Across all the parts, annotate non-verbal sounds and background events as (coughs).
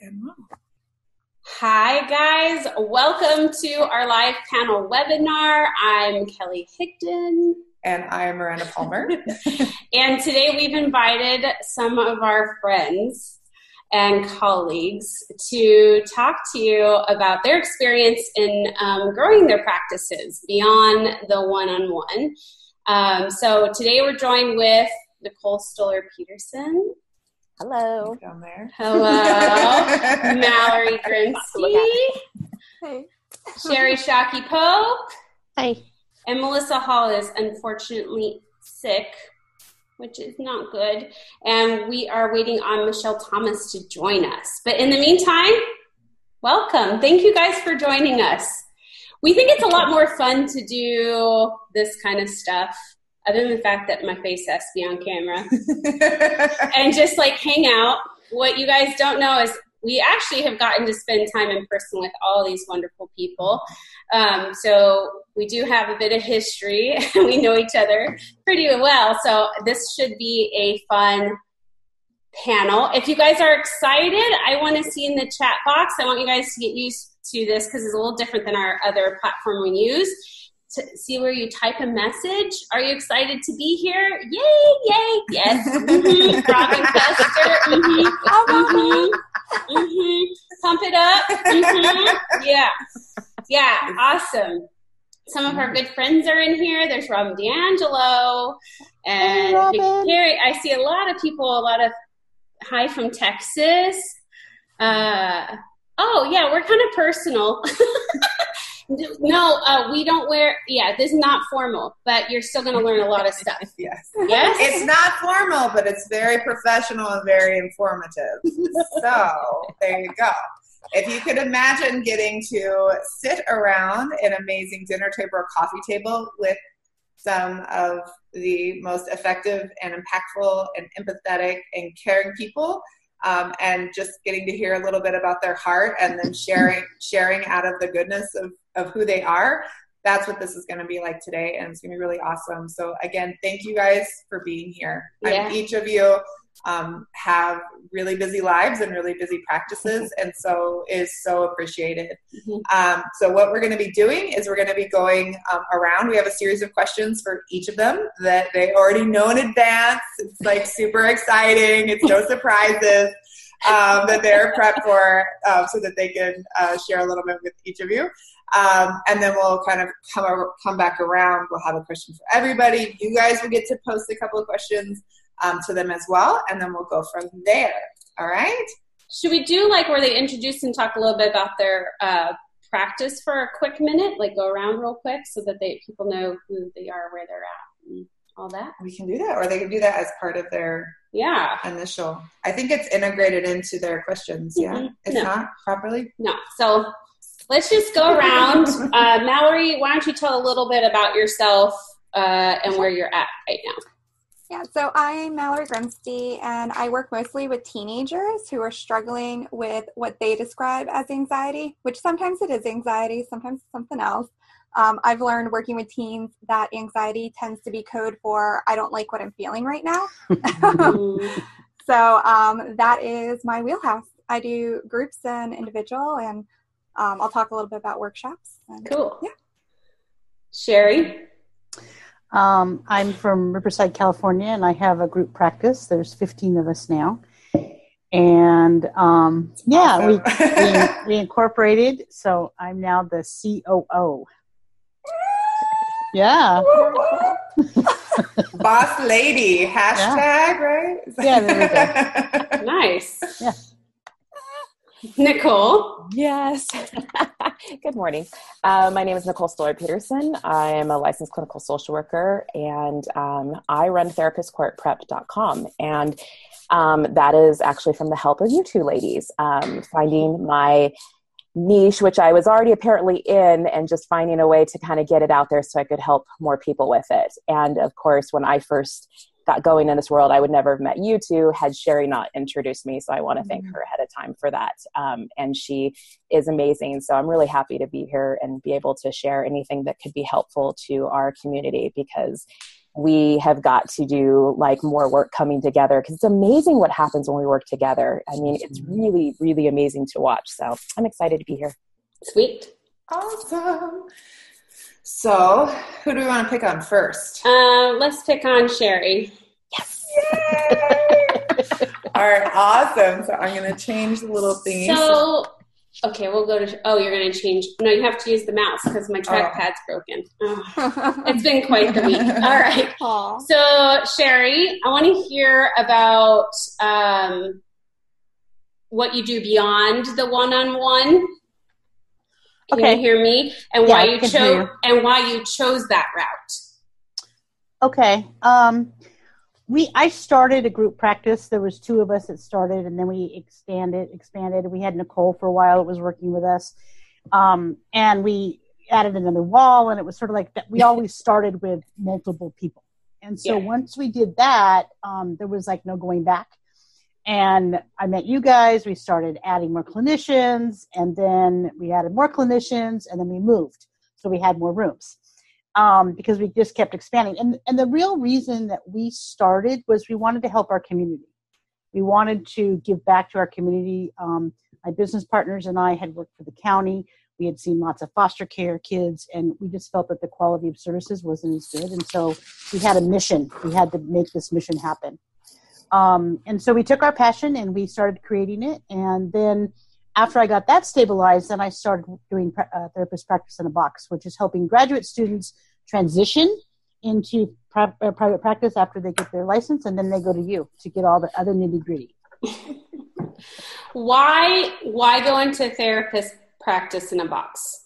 and roll. Hi, guys. Welcome to our live panel webinar. I'm Kelly Higdon. And I'm Miranda Palmer. (laughs) (laughs) and today we've invited some of our friends and colleagues to talk to you about their experience in um, growing their practices beyond the one on one. So today we're joined with Nicole Stoller Peterson. Hello. Down there. Hello. (laughs) Mallory Grimste. Hey. Sherry Shockey Pope. Hey. And Melissa Hall is unfortunately sick, which is not good. And we are waiting on Michelle Thomas to join us. But in the meantime, welcome. Thank you guys for joining us. We think it's a lot more fun to do this kind of stuff, other than the fact that my face has to be on camera, (laughs) and just like hang out. What you guys don't know is we actually have gotten to spend time in person with all these wonderful people. Um, so we do have a bit of history. (laughs) we know each other pretty well. So this should be a fun panel. If you guys are excited, I want to see in the chat box. I want you guys to get used to this because it's a little different than our other platform we use. To see where you type a message. Are you excited to be here? Yay, yay, yes. Mm-hmm. (laughs) Robin Custer. Mm-hmm. Mm-hmm. Mm-hmm. Pump it up. Mm-hmm. Yeah. Yeah, awesome. Some of our good friends are in here. There's Robin D'Angelo and Carrie. I see a lot of people, a lot of hi from Texas. Uh, oh, yeah, we're kind of personal. (laughs) no, uh, we don't wear. Yeah, this is not formal, but you're still going to learn a lot of stuff. (laughs) yes. Yes. It's not formal, but it's very professional and very informative. (laughs) so there you go. If you could imagine getting to sit around an amazing dinner table or coffee table with some of the most effective and impactful and empathetic and caring people um, and just getting to hear a little bit about their heart and then sharing sharing out of the goodness of, of who they are. That's what this is going to be like today and it's going to be really awesome. So again thank you guys for being here. Yeah. each of you um, have really busy lives and really busy practices and so is so appreciated. Mhm. um, so what we're going to be doing is we're going to be going um, around. We have a series of questions for each of them that they already know in advance. It's like super exciting. It's no surprises um, that they're prepped for um, so that they can uh, share a little bit with each of you. Um, and then we'll kind of come, ar- come back around. We'll have a question for everybody. You guys will get to post a couple of questions um, to them as well, and then we'll go from there. All right? Should we do like where they introduce and talk a little bit about their uh, practice for a quick minute, like go around real quick, so that they people know who they are, where they're at, and all that? We can do that, or they can do that as part of their Yeah. initial. I think it's integrated into their questions. Yeah, Mhm. it's No. not properly. No. So let's just go around. Uh, Mallory, why don't you tell a little bit about yourself uh, and where you're at right now? Yeah, so I'm Mallory Grimste, and I work mostly with teenagers who are struggling with what they describe as anxiety, which sometimes it is anxiety, sometimes it's something else. Um, I've learned working with teens that anxiety tends to be code for I don't like what I'm feeling right now. (laughs) So um, that is my wheelhouse. I do groups and individual, and um, I'll talk a little bit about workshops. And, cool. Yeah. Sherry? Um, I'm from Riverside, California, and I have a group practice. There's 15 of us now. And um, yeah, we, Awesome. we, (laughs) we incorporated, so I'm now the COO. Yeah. Boss lady (laughs) hashtag right? Yeah, there (laughs) Nice. Yeah. Nicole? Yes. (laughs) Good morning. Uh, my name is Nicole Stoller Peterson. I am a licensed clinical social worker and um, I run therapistcourtprep.com. And um, that is actually from the help of you two ladies, um, finding my niche, which I was already apparently in, and just finding a way to kind of get it out there so I could help more people with it. And of course, when I first got going in this world, I would never have met you two had Sherry not introduced me. So I want to thank her ahead of time for that. Um, and she is amazing. So I'm really happy to be here and be able to share anything that could be helpful to our community because we have got to do like more work coming together because it's amazing what happens when we work together. I mean, it's really, really amazing to watch. So I'm excited to be here. Sweet. Awesome. So, who do we want to pick on first? Uh, let's pick on Sherry. Yes. Yay. All right, awesome. So I'm going to change the little thingy. So, okay, we'll go to. Oh, you're going to change. No, you have to use the mouse because my trackpad's broken. Oh, it's been quite the week. (laughs) All right. Aw. So, Sherry, I want to hear about um, what you do beyond the one-on-one. Can Okay. you hear me? And Yeah, why you chose and why you chose that route? Okay. Um, we I started a group practice. There was two of us that started, and then we expanded. Expanded. We had Nicole for a while that was working with us, um, and we added another wall. And it was sort of like that. We always started with multiple people, and so Yeah. once we did that, um, there was like no going back. And I met you guys. We started adding more clinicians, and then we added more clinicians, and then we moved. So we had more rooms um, because we just kept expanding. And, and the real reason that we started was we wanted to help our community. We wanted to give back to our community. Um, my business partners and I had worked for the county. We had seen lots of foster care kids, and we just felt that the quality of services wasn't as good. And so we had a mission. We had to make this mission happen. Um, and so we took our passion and we started creating it. And then after I got that stabilized, then I started doing uh, therapist practice in a box, which is helping graduate students transition into pri- uh, private practice after they get their license, and then they go to you to get all the other nitty gritty. Why why go into therapist practice in a box?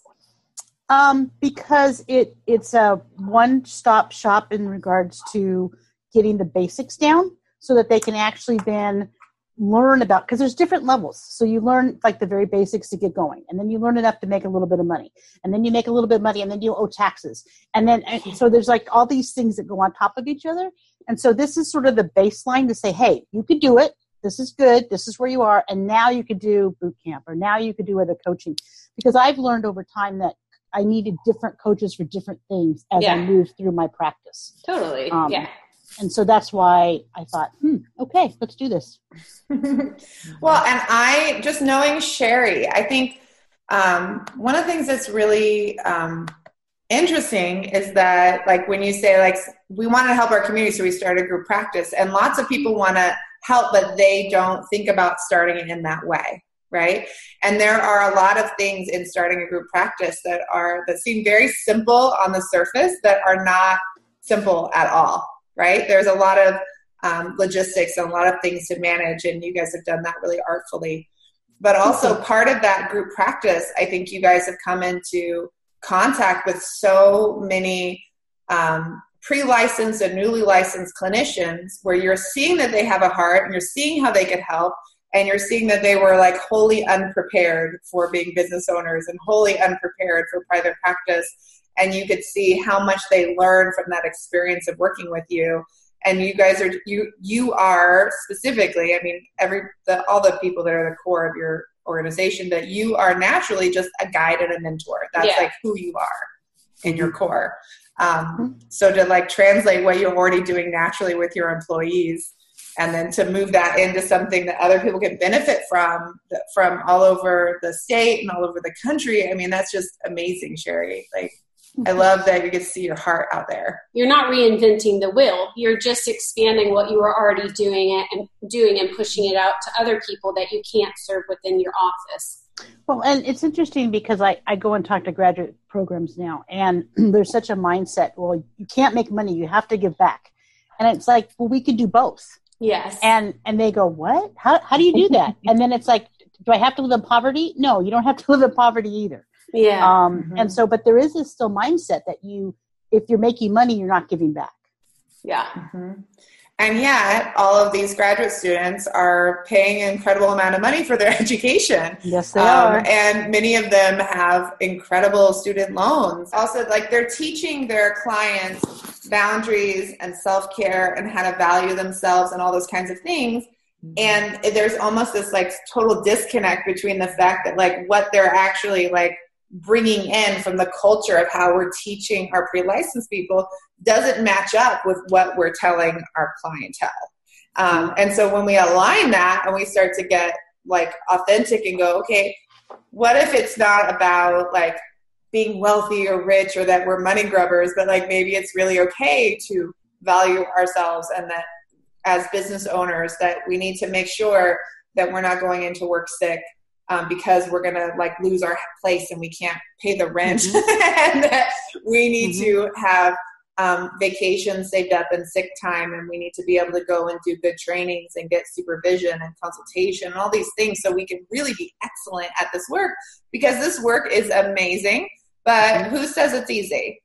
Um, because it it's a one stop shop in regards to getting the basics down, so that they can actually then learn about because there's different levels. So you learn like the very basics to get going, and then you learn enough to make a little bit of money, and then you make a little bit of money, and then you owe taxes, and then and so there's like all these things that go on top of each other. And so this is sort of the baseline to say, hey, you could do it. This is good. This is where you are, and now you could do boot camp, or now you could do other coaching, because I've learned over time that I needed different coaches for different things as Yeah. I moved through my practice. Totally. Um, yeah. And so that's why I thought, hmm, okay, let's do this. (laughs) well, and I just knowing Sherry, I think um, one of the things that's really um, interesting is that, like, when you say, like, we want to help our community, so we started group practice, and lots of people want to help, but they don't think about starting it in that way, right? And there are a lot of things in starting a group practice that are that seem very simple on the surface that are not simple at all, right? There's a lot of um, logistics and a lot of things to manage, and you guys have done that really artfully. But also, part of that group practice, I think you guys have come into contact with so many um, pre licensed and newly licensed clinicians where you're seeing that they have a heart and you're seeing how they could help. And you're seeing that they were like wholly unprepared for being business owners and wholly unprepared for private practice. And you could see how much they learned from that experience of working with you. And you guys are you you are specifically i mean every the, all the people that are the core of your organization that you are naturally just a guide and a mentor. That's Yeah. like who you are in your core. Um, so to like translate what you're already doing naturally with your employees and then to move that into something that other people can benefit from from all over the state and all over the country i mean that's just amazing sherry. Like i love that you get to see your heart out there You're not reinventing the wheel. You're just expanding what you were already doing it and doing and pushing it out to other people that you can't serve within your office. Well, and it's interesting because I, I go and talk to graduate programs now, and (clears throat) there's such a mindset well, you can't make money, you have to give back. And it's like, well, we could do both. Yes. And and they go, what? How, how do you do that? (laughs) and then it's like, do I have to live in poverty? No, you don't have to live in poverty either. Yeah. Um, Mhm. And so, but there is this still mindset that you, if you're making money, you're not giving back. yeah. Mhm. And yet, all of these graduate students are paying an incredible amount of money for their (laughs) education. Yes, they Um, are. and many of them have incredible student loans. Also, like they're teaching their clients boundaries and self care and how to value themselves and all those kinds of things. And there's almost this like total disconnect between the fact that like what they're actually like bringing in from the culture of how we're teaching our pre-licensed people doesn't match up with what we're telling our clientele. Um, and so when we align that and we start to get like authentic and go, okay, what if it's not about like being wealthy or rich or that we're money grubbers, but like maybe it's really okay to value ourselves and that as business owners that we need to make sure that we're not going into work sick um, because we're gonna like lose our place and we can't pay the rent mm-hmm. (laughs) and that we need mm-hmm. to have um, vacation saved up and sick time and we need to be able to go and do good trainings and get supervision and consultation and all these things so we can really be excellent at this work because this work is amazing but mm-hmm. who says it's easy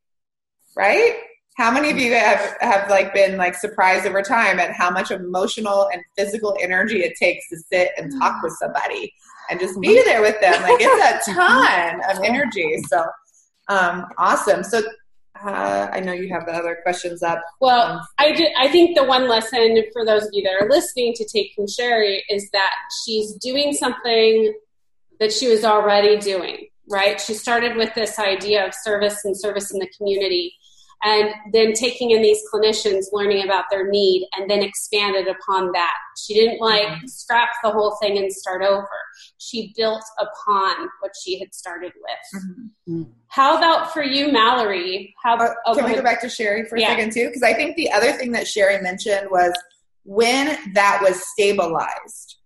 right how many of you have, have like been like surprised over time at how much emotional and physical energy it takes to sit and talk with somebody and just be there with them? Like it's a (laughs) ton of energy. So um, awesome. So uh, I know you have the other questions up. Well, um, I, do, I think the one lesson for those of you that are listening to take from Sherry is that she's doing something that she was already doing, right? She started with this idea of service and service in the community and then taking in these clinicians, learning about their need, and then expanded upon that. She didn't like mm-hmm. scrap the whole thing and start over. She built upon what she had started with. Mm-hmm. How about for you, Mallory? How uh, oh, can we go back to Sherry for a second too? Because I think the other thing that Sherry mentioned was when that was stabilized.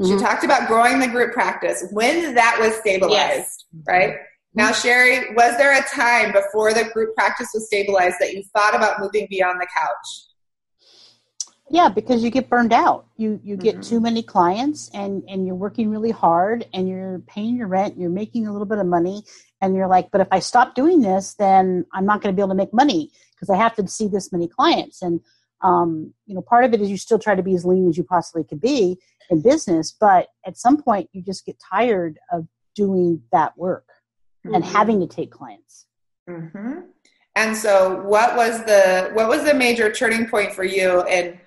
Mm-hmm. She talked about growing the group practice when that was stabilized, yes. right? Now, Sherry, was there a time before the group practice was stabilized that you thought about moving beyond the couch? Yeah, because you get burned out. You you get mm-hmm. too many clients and and you're working really hard and you're paying your rent, you're making a little bit of money and you're like, but if I stop doing this, then I'm not going to be able to make money because I have to see this many clients and um, you know, part of it is you still try to be as lean as you possibly could be in business, but at some point you just get tired of doing that work mm-hmm. and having to take clients. Mm-hmm. And so, what was the what was the major turning point for you in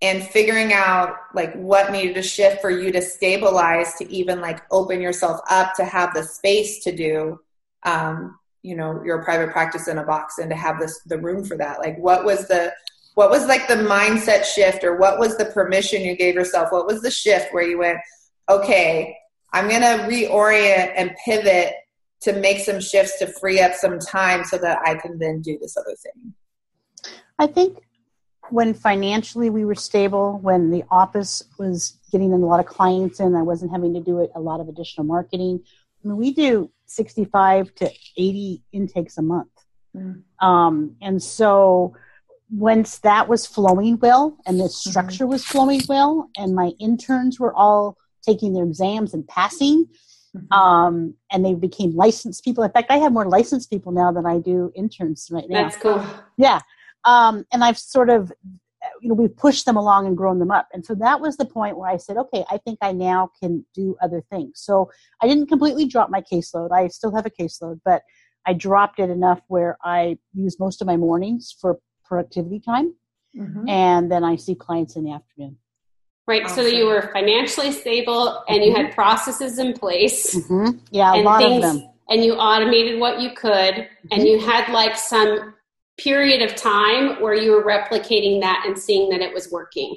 in figuring out like what needed to shift for you to stabilize to even like open yourself up to have the space to do um, you know your private practice in a box and to have this the room for that like what was the what was like the mindset shift or what was the permission you gave yourself what was the shift where you went okay i'm going to reorient and pivot to make some shifts to free up some time so that I can then do this other thing? I think when financially we were stable, when the office was getting a lot of clients and I wasn't having to do it, a lot of additional marketing. I mean, we do 65 to 80 intakes a month. Mm. Um, and so once that was flowing well and the structure mm-hmm. was flowing well and my interns were all taking their exams and passing, Mm-hmm. Um, and they became licensed people. In fact, I have more licensed people now than I do interns right now. That's cool. Yeah. Um, and I've sort of, you know, we've pushed them along and grown them up. And so that was the point where I said, okay, I think I now can do other things. So I didn't completely drop my caseload. I still have a caseload, but I dropped it enough where I use most of my mornings for productivity time. Mm-hmm. And then I see clients in the afternoon right? Awesome. So that you were financially stable and you had mm-hmm. processes in place. Mm-hmm. Yeah, a lot things, of them. And you automated what you could, mm-hmm. and you had like some period of time where you were replicating that and seeing that it was working.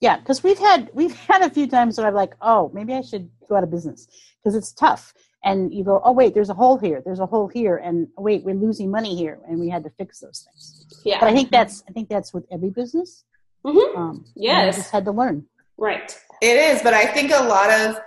Yeah, because we've had we've had a few times where I'm like, oh, maybe I should go out of business because it's tough. And you go, oh wait, there's a hole here, there's a hole here, and wait, we're losing money here, and we had to fix those things. Yeah, but I think that's I think that's with every business. Mm-hmm. Um, yes, just had to learn. Right. It is, but I think a lot of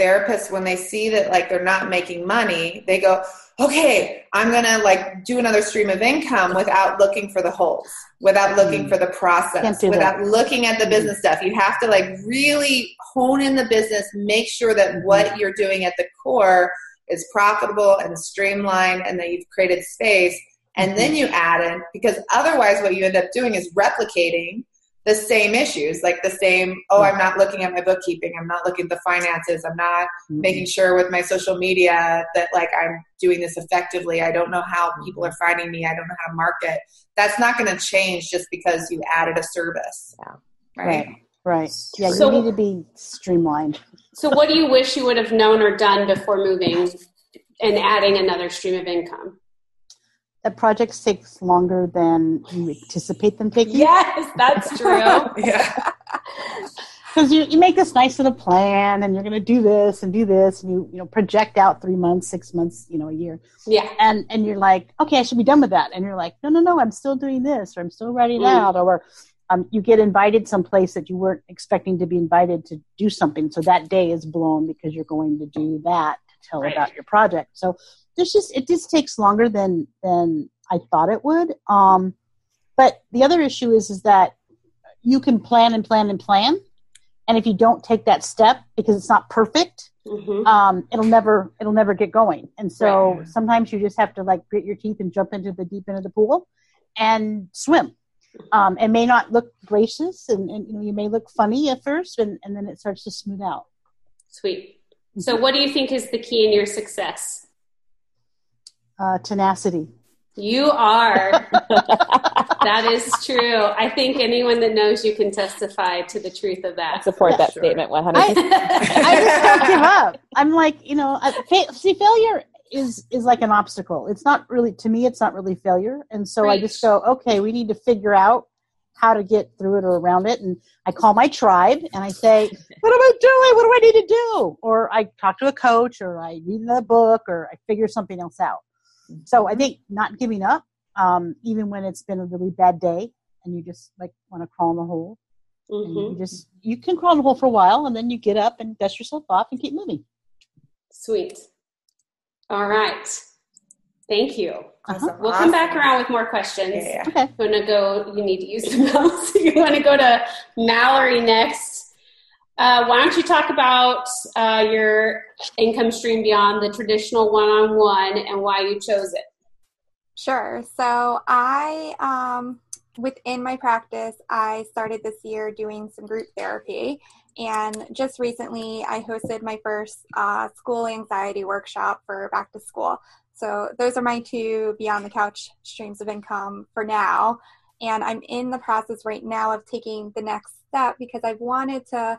therapists when they see that like they're not making money, they go, "Okay, I'm going to like do another stream of income without looking for the holes, without looking mm. for the process, without that. looking at the business stuff." You have to like really hone in the business, make sure that what you're doing at the core is profitable and streamlined and that you've created space and then mm-hmm. you add in because otherwise what you end up doing is replicating the same issues, like the same, oh, I'm not looking at my bookkeeping, I'm not looking at the finances, I'm not mm-hmm. making sure with my social media that like I'm doing this effectively. I don't know how people are finding me, I don't know how to market. That's not going to change just because you added a service. Yeah. Right. Right. right. Yeah, so, you need to be streamlined. So what do you wish you would have known or done before moving and adding another stream of income? That project takes longer than you anticipate them taking. Yes, that's (laughs) true. Yeah. (laughs) because you, you make this nice little plan and you're going to do this and do this and you you know project out three months six months you know a year yeah. and and you're like okay i should be done with that and you're like no no no i'm still doing this or i'm still writing Mm. out or um, you get invited someplace that you weren't expecting to be invited to do something so that day is blown because you're going to do that to tell Right. about your project so there's just it just takes longer than than i thought it would. Um but the other issue is is that you can plan and plan and plan. And if you don't take that step because it's not perfect hmm um, it'll never it'll never get going. And so Right. sometimes you just have to like grit your teeth and jump into the deep end of the pool and swim. Um, it may not look gracious and, and you, know, you may look funny at first and, and then it starts to smooth out. Sweet. So, what do you think is the key in your success? Uh, tenacity You are. (laughs) that is true. I think anyone that knows you can testify to the truth of I that. support that Sure. statement 100%. I just don't give up. I'm like, you know, I, fa- see, failure is is like an obstacle. It's not really to me. It's not really failure, and so I just go, okay, we need to figure out how to get through it or around it. And I call my tribe and I say, what am I doing? What do I need to do? Or I talk to a coach, or I read another book, or I figure something else out. So I think not giving up, um, even when it's been a really bad day, and you just like want to crawl in the hole. And Mhm. you just you can crawl in the hole for a while, and then you get up and dust yourself off and keep moving. Sweet. All right. Thank you. Awesome. We'll come back around with more questions. Yeah, yeah. Okay. You want to go? You need to use the mouse. (laughs) you want to go to Mallory next. Uh, why don't you talk about uh, your income stream beyond the traditional one-on-one and why you chose it? Sure. So I, um, within my practice, I started this year doing some group therapy. And just recently, I hosted my first uh, school anxiety workshop for back to school. So those are my two beyond the couch streams of income for now. And I'm in the process right now of taking the next step because I've wanted to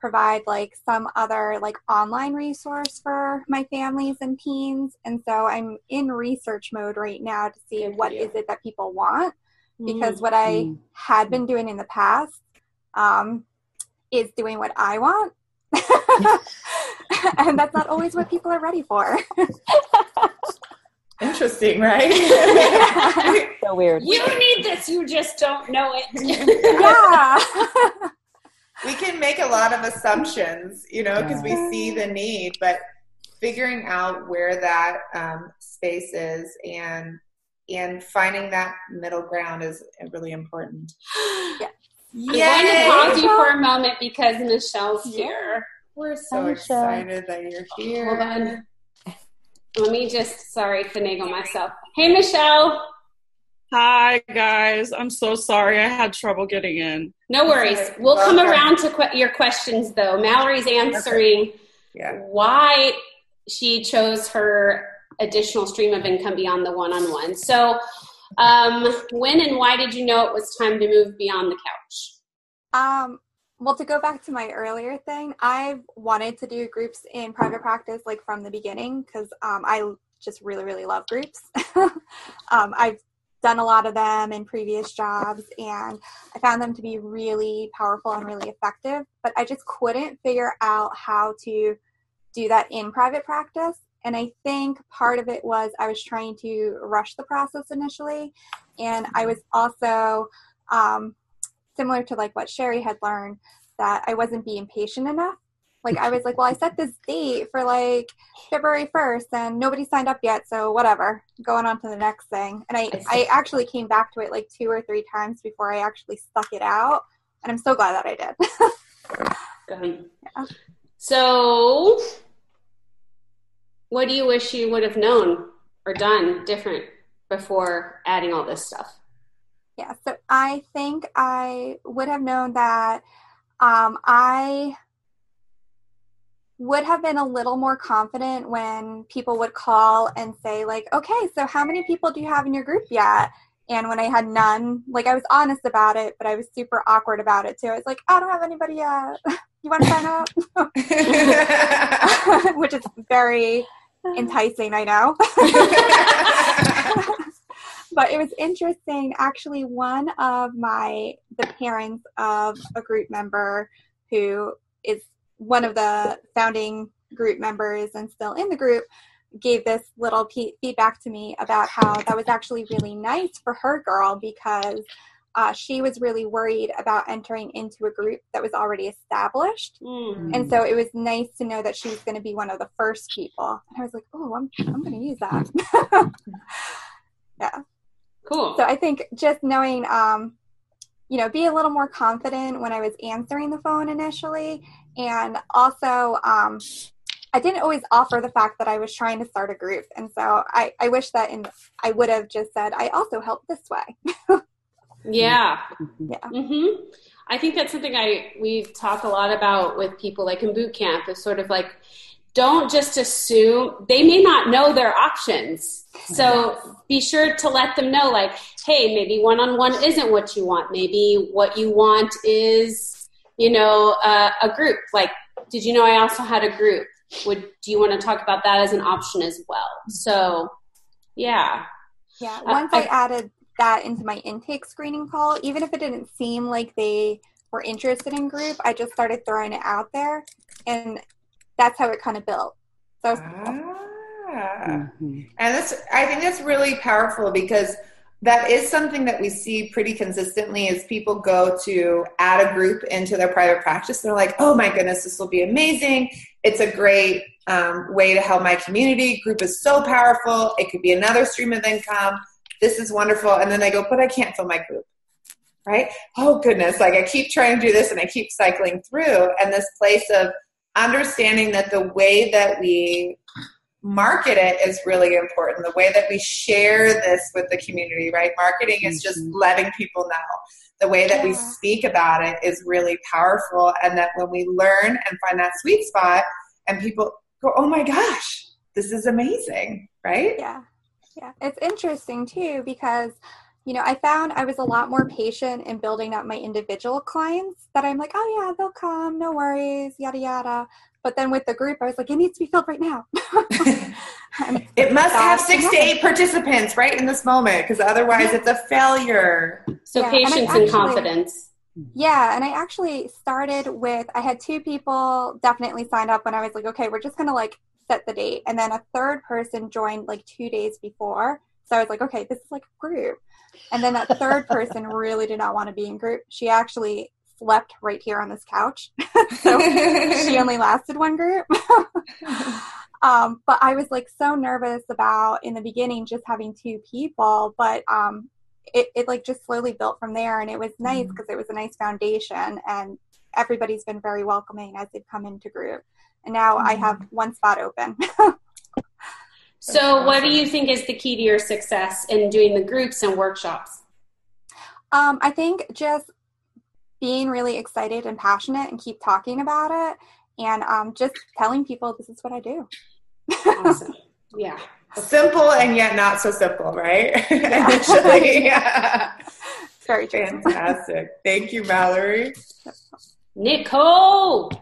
provide like some other like online resource for my families and teens and so i'm in research mode right now to see Good for what you. is it that people want because Mm. what i Mm. had been doing in the past um, is doing what i want (laughs) and that's not always what people are ready for (laughs) Interesting, right? (laughs) so weird. you need this. You just don't know it. yeah we can make a lot of assumptions, you know, because we see the need, but figuring out where that um, space is and and finding that middle ground is really important. Yeah. I'm going to pause you for a moment because Michelle's here. We're so Hi, Michelle. excited that you're here. Hold on. Let me just, sorry, finagle myself. Hey, Michelle. Hi, guys. I'm so sorry. I had trouble getting in. No worries. Okay. We'll come Welcome. around to que- your questions, though. Mallory's answering Yeah. why she chose her additional stream of income beyond the one-on-one. So, um, when and why did you know it was time to move beyond the couch? Um, well, to go back to my earlier thing, I've wanted to do groups in private practice like from the beginning because um, I just really, really love groups. (laughs) um, I've done a lot of them in previous jobs and I found them to be really powerful and really effective, but I just couldn't figure out how to do that in private practice. And I think part of it was I was trying to rush the process initially. And I was also, um, similar to like what Sherry had learned, that I wasn't being patient enough. Like I was like, well, I set this date for like February 1st and nobody signed up yet, so whatever, going on to the next thing. And I, I. Actually came back to it like two or three times before I actually stuck it out. And I'm so glad that I did. (laughs) Yeah. So, what do you wish you would have known or done different before adding all this stuff? Yeah, so I think I would have known that um, I would have been a little more confident when people would call and say, like, okay, so how many people do you have in your group yet? And when I had none, like I was honest about it, but I was super awkward about it too. I was like, I don't have anybody yet. (laughs) you want to sign up? (laughs) Which is very enticing, I know. (laughs) but it was interesting. Actually, one of my the parents of a group member who is one of the founding group members and still in the group gave this little feedback to me about how that was actually really nice for her girl because uh, she was really worried about entering into a group that was already established. Mm. And so it was nice to know that she was going to be one of the first people. And I was like, oh, I'm, I'm going to use that. (laughs) yeah. Cool. So I think just knowing, um, you know, be a little more confident when I was answering the phone initially. And also, um, I didn't always offer the fact that I was trying to start a group. And so I, I wish that in, I would have just said, I also help this way. (laughs) Yeah. Yeah. Mm-hmm. I think that's something I we talk a lot about with people like in boot camp is sort of like don't just assume they may not know their options. So be sure to let them know like, hey, maybe one on one isn't what you want. Maybe what you want is, you know, uh, a group. Like, did you know I also had a group? Would do you want to talk about that as an option as well? So, yeah. Yeah. Once uh, I, I added that into my intake screening call, even if it didn't seem like they were interested in group, I just started throwing it out there, and that's how it kind of built. So, ah. mm-hmm. and that's I think that's really powerful because that is something that we see pretty consistently is people go to add a group into their private practice they're like oh my goodness this will be amazing it's a great um, way to help my community group is so powerful it could be another stream of income this is wonderful. And then they go, but I can't fill my group. Right? Oh goodness, like I keep trying to do this and I keep cycling through. And this place of understanding that the way that we market it is really important. The way that we share this with the community, right? Marketing is just mm-hmm. letting people know. The way that we speak about it is really powerful. And that when we learn and find that sweet spot and people go, oh my gosh, this is amazing, right? Yeah. Yeah, it's interesting too because you know, I found I was a lot more patient in building up my individual clients that I'm like, oh yeah, they'll come, no worries, yada yada. But then with the group, I was like, it needs to be filled right now. (laughs) (laughs) it must have six to eight participants right in this moment because otherwise yeah. it's a failure. So yeah, patience and, actually, and confidence. Yeah, and I actually started with I had two people definitely signed up when I was like, okay, we're just gonna like set the date. And then a third person joined like two days before. So I was like, okay, this is like a group. And then that third (laughs) person really did not want to be in group. She actually slept right here on this couch. (laughs) so (laughs) she only lasted one group. (laughs) um, but I was like so nervous about in the beginning just having two people, but um, it, it like just slowly built from there. And it was nice because mm-hmm. it was a nice foundation and everybody's been very welcoming as they've come into group and now mm-hmm. I have one spot open. so, what do you think is the key to your success in doing the groups and workshops? Um, I think just being really excited and passionate and keep talking about it and um, just telling people this is what I do. awesome. (laughs) Yeah. Simple and yet not so simple, right? Initially. (laughs) yeah. (laughs) Very true. Fantastic. Thank you, Mallory. Nicole.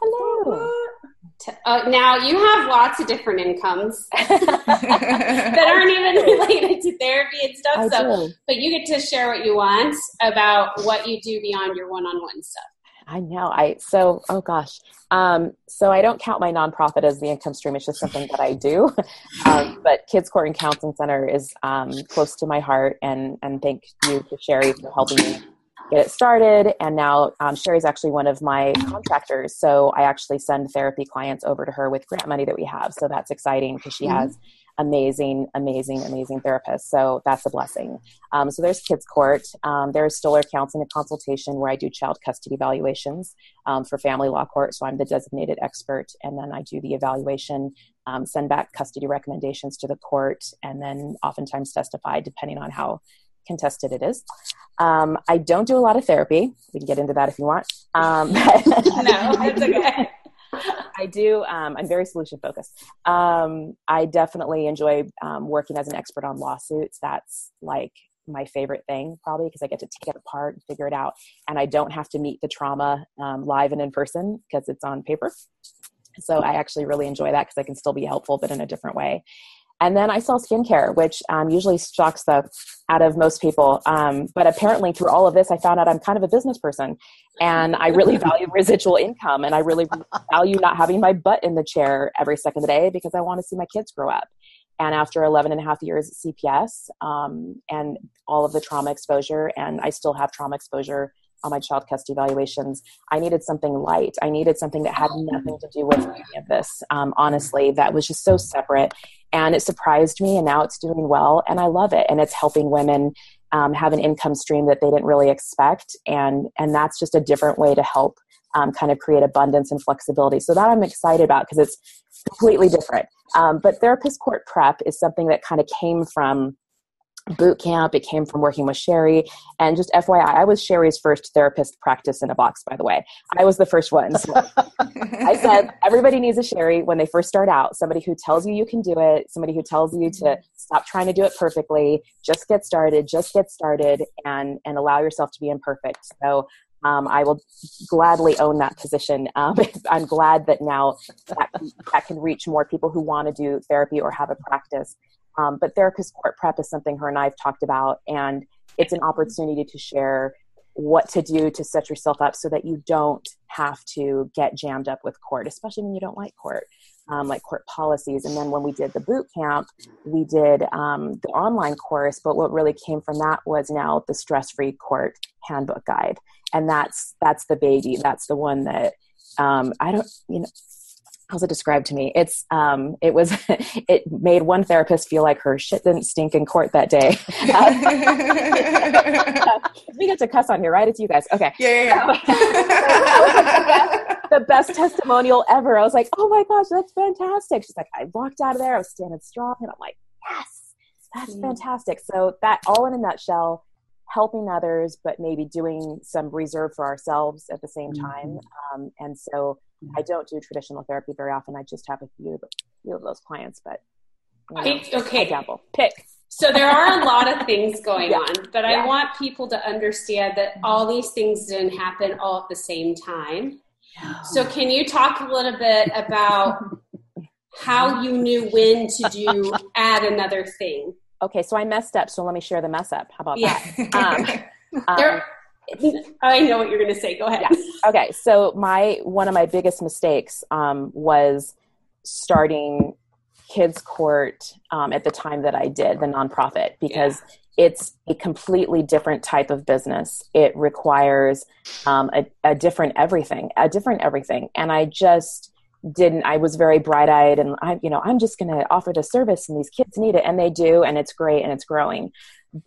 Hello. Uh, now you have lots of different incomes (laughs) that aren't even (laughs) related to therapy and stuff. I so, do. but you get to share what you want about what you do beyond your one-on-one stuff. I know. I so oh gosh. Um, so I don't count my nonprofit as the income stream. It's just something that I do. (laughs) Um, but Kids Court and Counseling Center is um, close to my heart, and and thank you to Sherry for helping me get it started. And now um, Sherry's actually one of my contractors. So I actually send therapy clients over to her with grant money that we have. So that's exciting because she mm-hmm. has amazing, amazing, amazing therapists. So that's a blessing. Um, so there's Kids Court. Um, there's Stoller Counseling and Consultation where I do child custody evaluations um, for family law court. So I'm the designated expert. And then I do the evaluation, um, send back custody recommendations to the court, and then oftentimes testify depending on how contested it is. Um, I don't do a lot of therapy. We can get into that if you want. Um, (laughs) (laughs) no, that's okay. I do. Um, I'm very solution focused. Um, I definitely enjoy um, working as an expert on lawsuits. That's like my favorite thing, probably because I get to take it apart and figure it out, and I don't have to meet the trauma um, live and in person because it's on paper. So I actually really enjoy that because I can still be helpful, but in a different way. And then I sell skincare, which um, usually shocks the out of most people. Um, but apparently, through all of this, I found out I'm kind of a business person, and I really (laughs) value residual income, and I really value not having my butt in the chair every second of the day because I want to see my kids grow up. And after 11 and a half years at CPS um, and all of the trauma exposure, and I still have trauma exposure on my child custody evaluations, I needed something light. I needed something that had nothing to do with any of this, um, honestly, that was just so separate. And it surprised me, and now it's doing well, and I love it. And it's helping women um, have an income stream that they didn't really expect. And, and that's just a different way to help um, kind of create abundance and flexibility. So that I'm excited about because it's completely different. Um, but therapist court prep is something that kind of came from boot camp. It came from working with Sherry. And just FYI, I was Sherry's first therapist practice in a box, by the way. I was the first one. So I said, (laughs) everybody needs a Sherry when they first start out. Somebody who tells you you can do it, somebody who tells you to stop trying to do it perfectly, just get started, just get started, and, and allow yourself to be imperfect. So um, I will gladly own that position. Um, (laughs) I'm glad that now that, that can reach more people who want to do therapy or have a practice. Um, but therapist court prep is something her and I have talked about, and it's an opportunity to share what to do to set yourself up so that you don't have to get jammed up with court, especially when you don't like court. Um, like court policies. And then when we did the boot camp, we did um, the online course. But what really came from that was now the stress free court handbook guide, and that's that's the baby. That's the one that um, I don't you know how's it described to me? It's um, it was (laughs) it made one therapist feel like her shit didn't stink in court that day. (laughs) we get to cuss on here, right? It's you guys. Okay. Yeah, yeah, yeah. (laughs) the best testimonial ever. I was like, oh my gosh, that's fantastic. She's like, I walked out of there, I was standing strong, and I'm like, yes, that's mm. fantastic. So that all in a nutshell helping others, but maybe doing some reserve for ourselves at the same time. Mm-hmm. Um, and so I don't do traditional therapy very often. I just have a few, few of those clients, but you know, okay, example, pick. So there are a lot of things (laughs) going yeah. on, but yeah. I want people to understand that all these things didn't happen all at the same time. So can you talk a little bit about (laughs) how you knew when to do add another thing? Okay, so I messed up, so let me share the mess up. How about yeah. that? Um, (laughs) there, I know what you're going to say. Go ahead. Yeah. Okay, so my one of my biggest mistakes um, was starting kids court um, at the time that I did the nonprofit because yeah. it's a completely different type of business. It requires um, a, a different everything, a different everything, and I just didn't i was very bright-eyed and i you know i'm just going to offer the service and these kids need it and they do and it's great and it's growing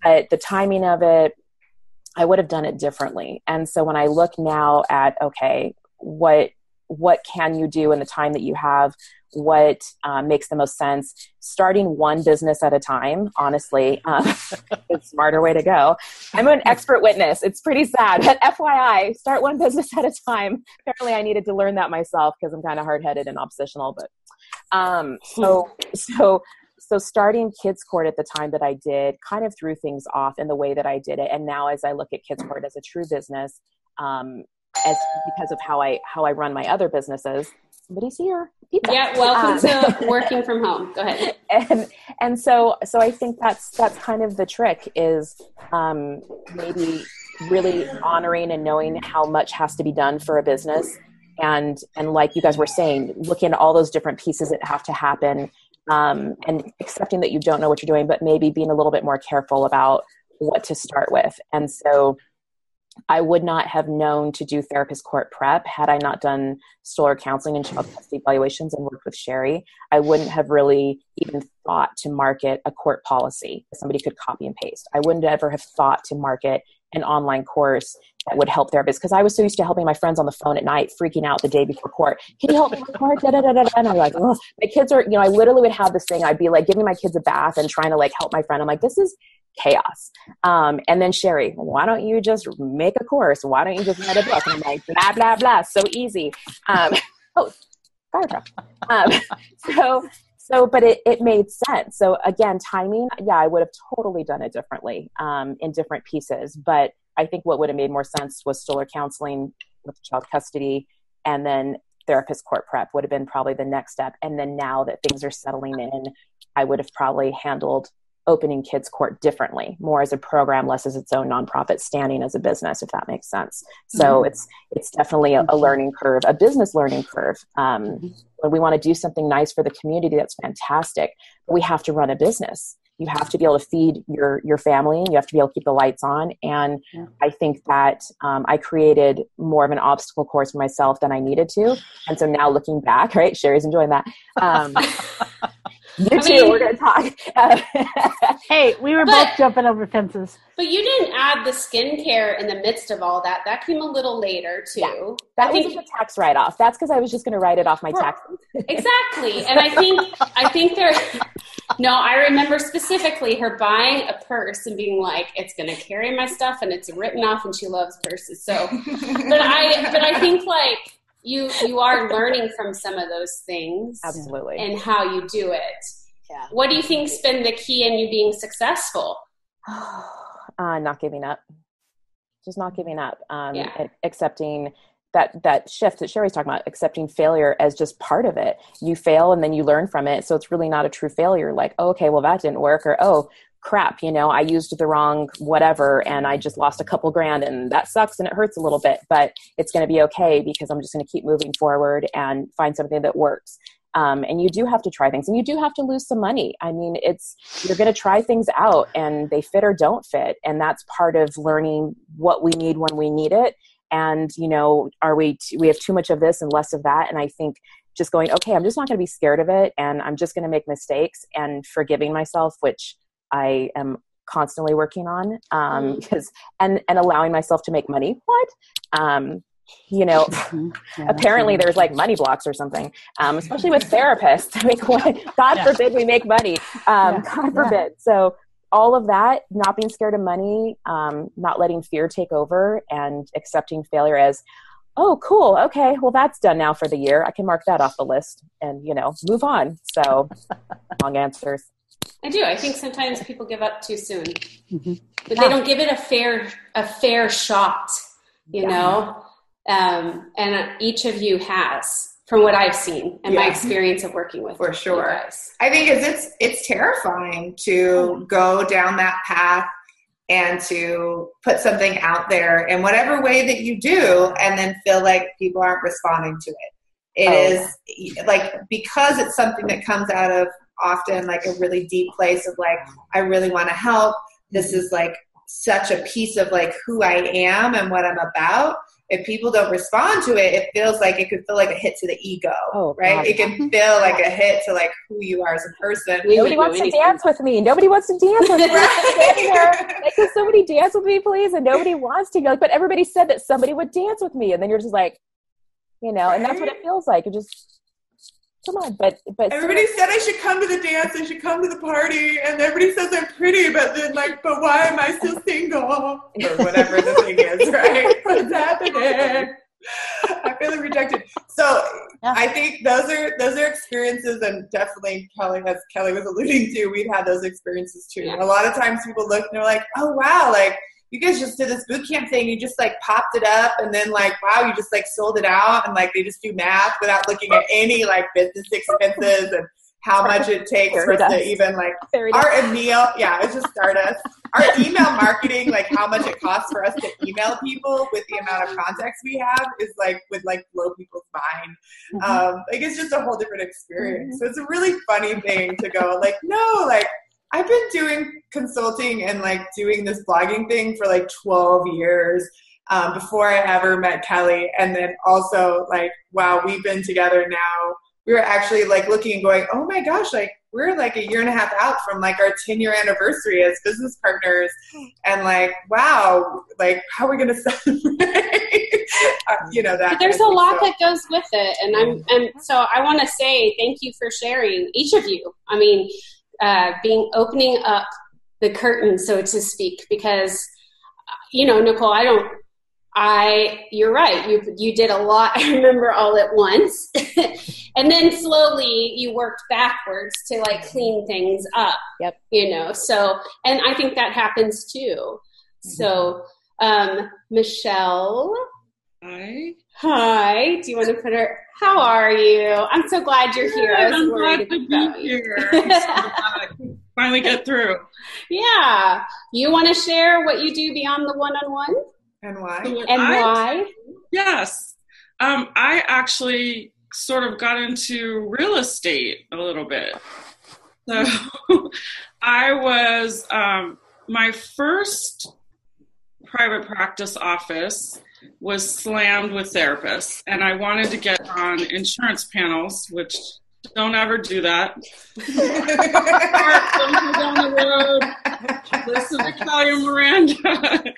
but the timing of it I would have done it differently. And so when I look now at, okay, what what can you do in the time that you have what uh, makes the most sense starting one business at a time honestly um, (laughs) is smarter way to go i'm an expert witness it's pretty sad but fyi start one business at a time apparently i needed to learn that myself because i'm kind of hard-headed and oppositional. but um, so so so starting kids court at the time that i did kind of threw things off in the way that i did it. And now as i look at kids court as a true business um, as because of how i how i run my other businesses somebody's here. Pizza. yeah welcome um, to (laughs) working from home. Go ahead. And and so so i think that's that's kind of the trick is um, maybe really honoring and knowing how much has to be done for a business. And and like you guys were saying looking at all those different pieces that have to happen um, and accepting that you don't know what you're doing, but maybe being a little bit more careful about what to start with. And so I would not have known to do therapist court prep had I not done Stoller counseling and child custody evaluations and worked with Sherry. I wouldn't have really even thought to market a court policy somebody could copy and paste. I wouldn't ever have thought to market an online course that would help therapists because I was so used to helping my friends on the phone at night, freaking out the day before court. Can you help me with court? And I'm like, oh, my kids are, you know, I literally would have this thing. I'd be like giving my kids a bath and trying to like help my friend. I'm like, this is chaos. Um, and then Sherry, why don't you just make a course? Why don't you just write a book? And I'm like, blah, blah, blah. So easy. Um, (laughs) oh, fire truck. Um, (laughs) so, so, but it, it made sense. So again, timing, yeah, I would have totally done it differently um, in different pieces. But I think what would have made more sense was Stoller counseling with child custody and then therapist court prep would have been probably the next step. And then now that things are settling in, I would have probably handled opening kids court differently more as a program less as its own nonprofit standing as a business if that makes sense. So mm-hmm. it's it's definitely a, a, learning curve a business learning curve. Um, mm-hmm. when we want to do something nice for the community that's fantastic. But we have to run a business. You have to be able to feed your your family and you have to be able to keep the lights on. And yeah. i think that um, i created more of an obstacle course for myself than i needed to. And so now looking back (laughs) right sherry's enjoying that. Um, (laughs) You I too. Mean, we're going to talk. (laughs) hey, we were but, both jumping over fences. But you didn't add the skincare in the midst of all that. That came a little later too. Yeah, that I was think, a tax write off. That's because I was just going to write it off my taxes. (laughs) exactly, and I think I think there. (laughs) No, I remember specifically her buying a purse and being like, "It's going to carry my stuff," and it's written off, and she loves purses. So, but I, but I think like you you are learning from some of those things absolutely and how you do it yeah. what do you think's been the key in you being successful (sighs) uh, not giving up just not giving up um, yeah. accepting that that shift that Sherry's talking about, accepting failure as just part of it. You fail and then you learn from it. So it's really not a true failure. Like, oh, okay, well that didn't work, or oh, crap, you know, I used the wrong whatever and I just lost a couple grand and that sucks and it hurts a little bit, but it's going to be okay because I'm just going to keep moving forward and find something that works. Um, and you do have to try things and you do have to lose some money. I mean, it's, you're going to try things out and they fit or don't fit. And that's part of learning what we need when we need it. And, you know, are we, t- we have too much of this and less of that. And I think just going, okay, I'm just not going to be scared of it and I'm just going to make mistakes and forgiving myself, which I am constantly working on um, because mm. and and allowing myself to make money. What? Um, you know, mm-hmm. (laughs) yeah, (laughs) apparently there's like money blocks or something, um, especially with therapists. (laughs) I mean, God yeah. forbid we make money. Um, yeah. God forbid. So all of that, not being scared of money, um, not letting fear take over, and accepting failure as, oh, cool, okay, well that's done now for the year. I can mark that off the list and you know move on. So long answers. I do. I think sometimes people give up too soon, mm-hmm. but yeah. they don't give it a fair a fair shot. You yeah. know, um, and each of you has, from what I've seen and yeah. my experience of working with for sure. I think it's it's it's terrifying to mm-hmm. go down that path and to put something out there in whatever way that you do, and then feel like people aren't responding to it. It oh. is like because it's something that comes out of often like a really deep place of like i really want to help. This mm-hmm. is like such a piece of like who i am and what i'm about. If people don't respond to it it feels like it could feel like a hit to the ego oh, right? God. it can mm-hmm. feel like a hit to like who you are as a person. Nobody wants to dance with me. Nobody wants to dance with me. (laughs) Like can somebody dance with me please and nobody wants to like but everybody said that somebody would dance with me and then you're just like you know and that's what it feels like. It just come on but but everybody said i should come to the dance i should come to the party and everybody says i'm pretty but then like but why am i still single? Or whatever the thing is (laughs) right? What's happening? I feel rejected. So yeah. i think those are those are experiences and definitely kelly has kelly was alluding to we've had those experiences too. Yeah. a lot of times people look and they're like oh wow like you guys just did this boot camp thing. You just like popped it up and then like, wow, you just like sold it out and like they just do math without looking at any like business expenses and how much it takes for us to even like our email. Yeah, it's just Stardust. Our email marketing, like how much it costs for us to email people with the amount of contacts we have is like would like blow people's mind. Mm-hmm. Um, like it's just a whole different experience. Mm-hmm. So it's a really funny thing to go like, no, like I've been doing consulting and like doing this blogging thing for like 12 years um, before I ever met Kelly. And then also, like, wow, we've been together now. We were actually like looking and going, oh my gosh, like, we're like a year and a half out from like our 10 year anniversary as business partners. And like, wow, like, how are we going (laughs) to celebrate? uh, (laughs) you know, that. But there's a lot so. that goes with it. And I'm, and so I want to say thank you for sharing, each of you. I mean, uh, being opening up the curtain, so to speak, because you know, Nicole, I don't. I, you're right. You you did a lot. (laughs) I remember all at once, (laughs) and then slowly you worked backwards to like clean things up. Yep. You know. So, and I think that happens too. Mm-hmm. So, um, Michelle, Hi. Hi. Do you want to put her? How are you? I'm so glad you're here. I I'm glad to be here. (laughs) I'm so glad I finally get through. Yeah. You want to share what you do beyond the one-on-one And why? So and I- why? Yes. Um, I actually sort of got into real estate a little bit. So (laughs) I was, um, my first private practice office was slammed with therapists, and I wanted to get on insurance panels, which don't ever do that. (laughs) Don't go down the road. Listen to and Miranda.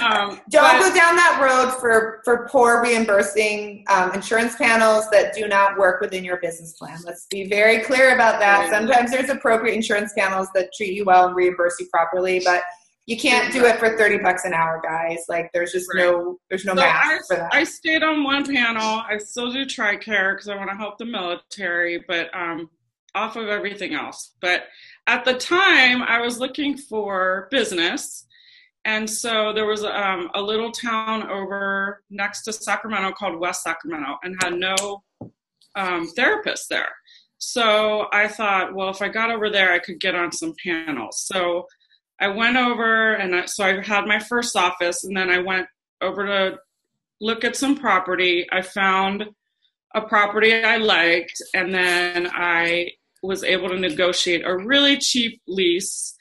um, Don't but- go down that road for, for poor reimbursing um, insurance panels that do not work within your business plan. Let's be very clear about that. Sometimes there's appropriate insurance panels that treat you well and reimburse you properly, but you can't do it for 30 bucks an hour, guys. Like there's just no there's no So math I, for that. I stayed on one panel. I still do TRICARE because I want to help the military, but um, off of everything else. But at the time, I was looking for business. And so there was um, a little town over next to Sacramento called West Sacramento and had no um, therapists there. So I thought, well, if I got over there, I could get on some panels. So I went over and I, so I had my first office and then I went over to look at some property. I found a property I liked and then I was able to negotiate a really cheap lease.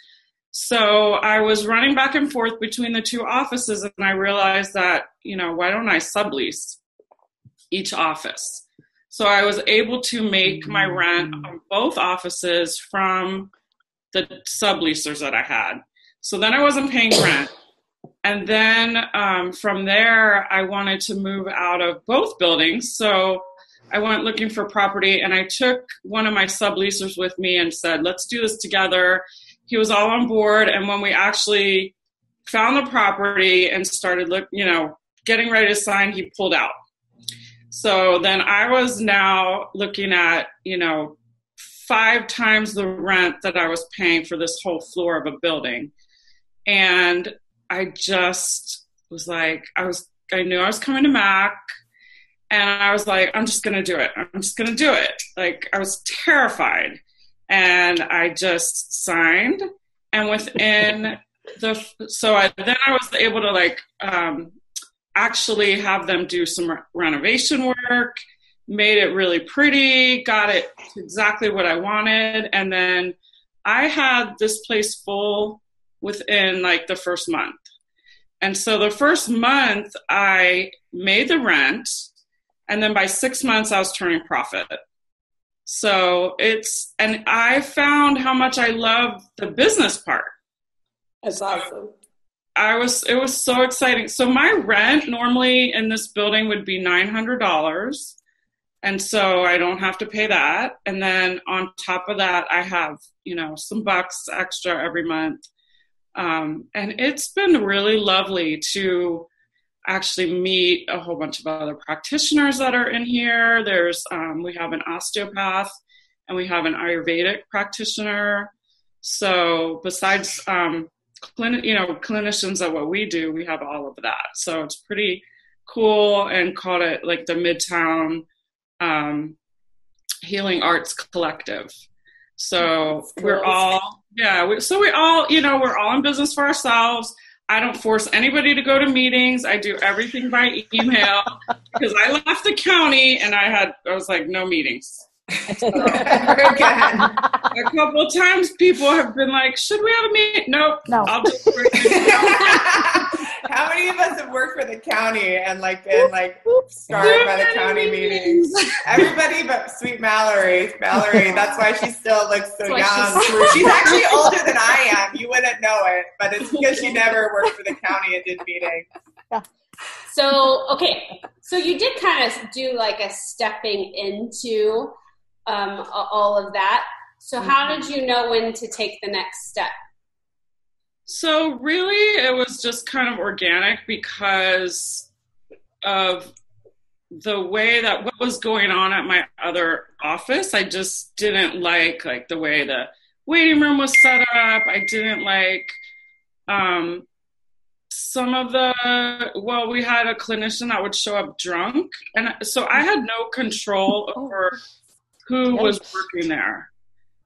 So I was running back and forth between the two offices and I realized that, you know, why don't I sublease each office? So I was able to make my rent on both offices from the subleasers that I had. So then I wasn't paying (coughs) rent. And then um, from there, I wanted to move out of both buildings. So I went looking for property and I took one of my subleasers with me and said, let's do this together. He was all on board. And when we actually found the property and started look, you know, getting ready to sign, he pulled out. So then I was now looking at, you know, five times the rent that I was paying for this whole floor of a building. And I just was like, I was, I knew I was coming to Mac and I was like, I'm just going to do it. I'm just going to do it. Like, I was terrified. And I just signed. And within (laughs) the, so I, then I was able to like, um, actually have them do some re- renovation work, made it really pretty, got it exactly what I wanted. And then I had this place full within like the first month. And so the first month I made the rent, and then by six months I was turning profit. So it's, and I found how much I love the business part. That's awesome. I was, it was so exciting. So my rent normally in this building would be $900. And so I don't have to pay that. And then on top of that, I have, you know, some bucks extra every month. Um, and it's been really lovely to actually meet a whole bunch of other practitioners that are in here. There's, um, we have an osteopath and we have an Ayurvedic practitioner. So besides, um, clin- you know, clinicians at what we do, we have all of that. So it's pretty cool and called it like the Midtown um, Healing Arts Collective. So cool. we're all, yeah, we, so we all, you know, we're all in business for ourselves. I don't force anybody to go to meetings. I do everything by email (laughs) because I left the county and I had, I was like, no meetings. (laughs) Never again. A couple times people have been like, should we have a meeting? Nope. No. I'll just bring it. (laughs) How many of us have worked for the county and like been like scarred by the county meetings? Everybody but sweet Mallory. Mallory, (laughs) that's why she still looks so young. she's- She's actually older than I am. You wouldn't know it, but it's (laughs) because she never worked for the county and did meetings. So, okay, so you did kind of do like a stepping into um, all of that. So, how did you know when to take the next step? So really, it was just kind of organic because of the way that what was going on at my other office. I just didn't like like the way the waiting room was set up. I didn't like um, some of the well we had a clinician that would show up drunk and so i had no control Oh. over who was working there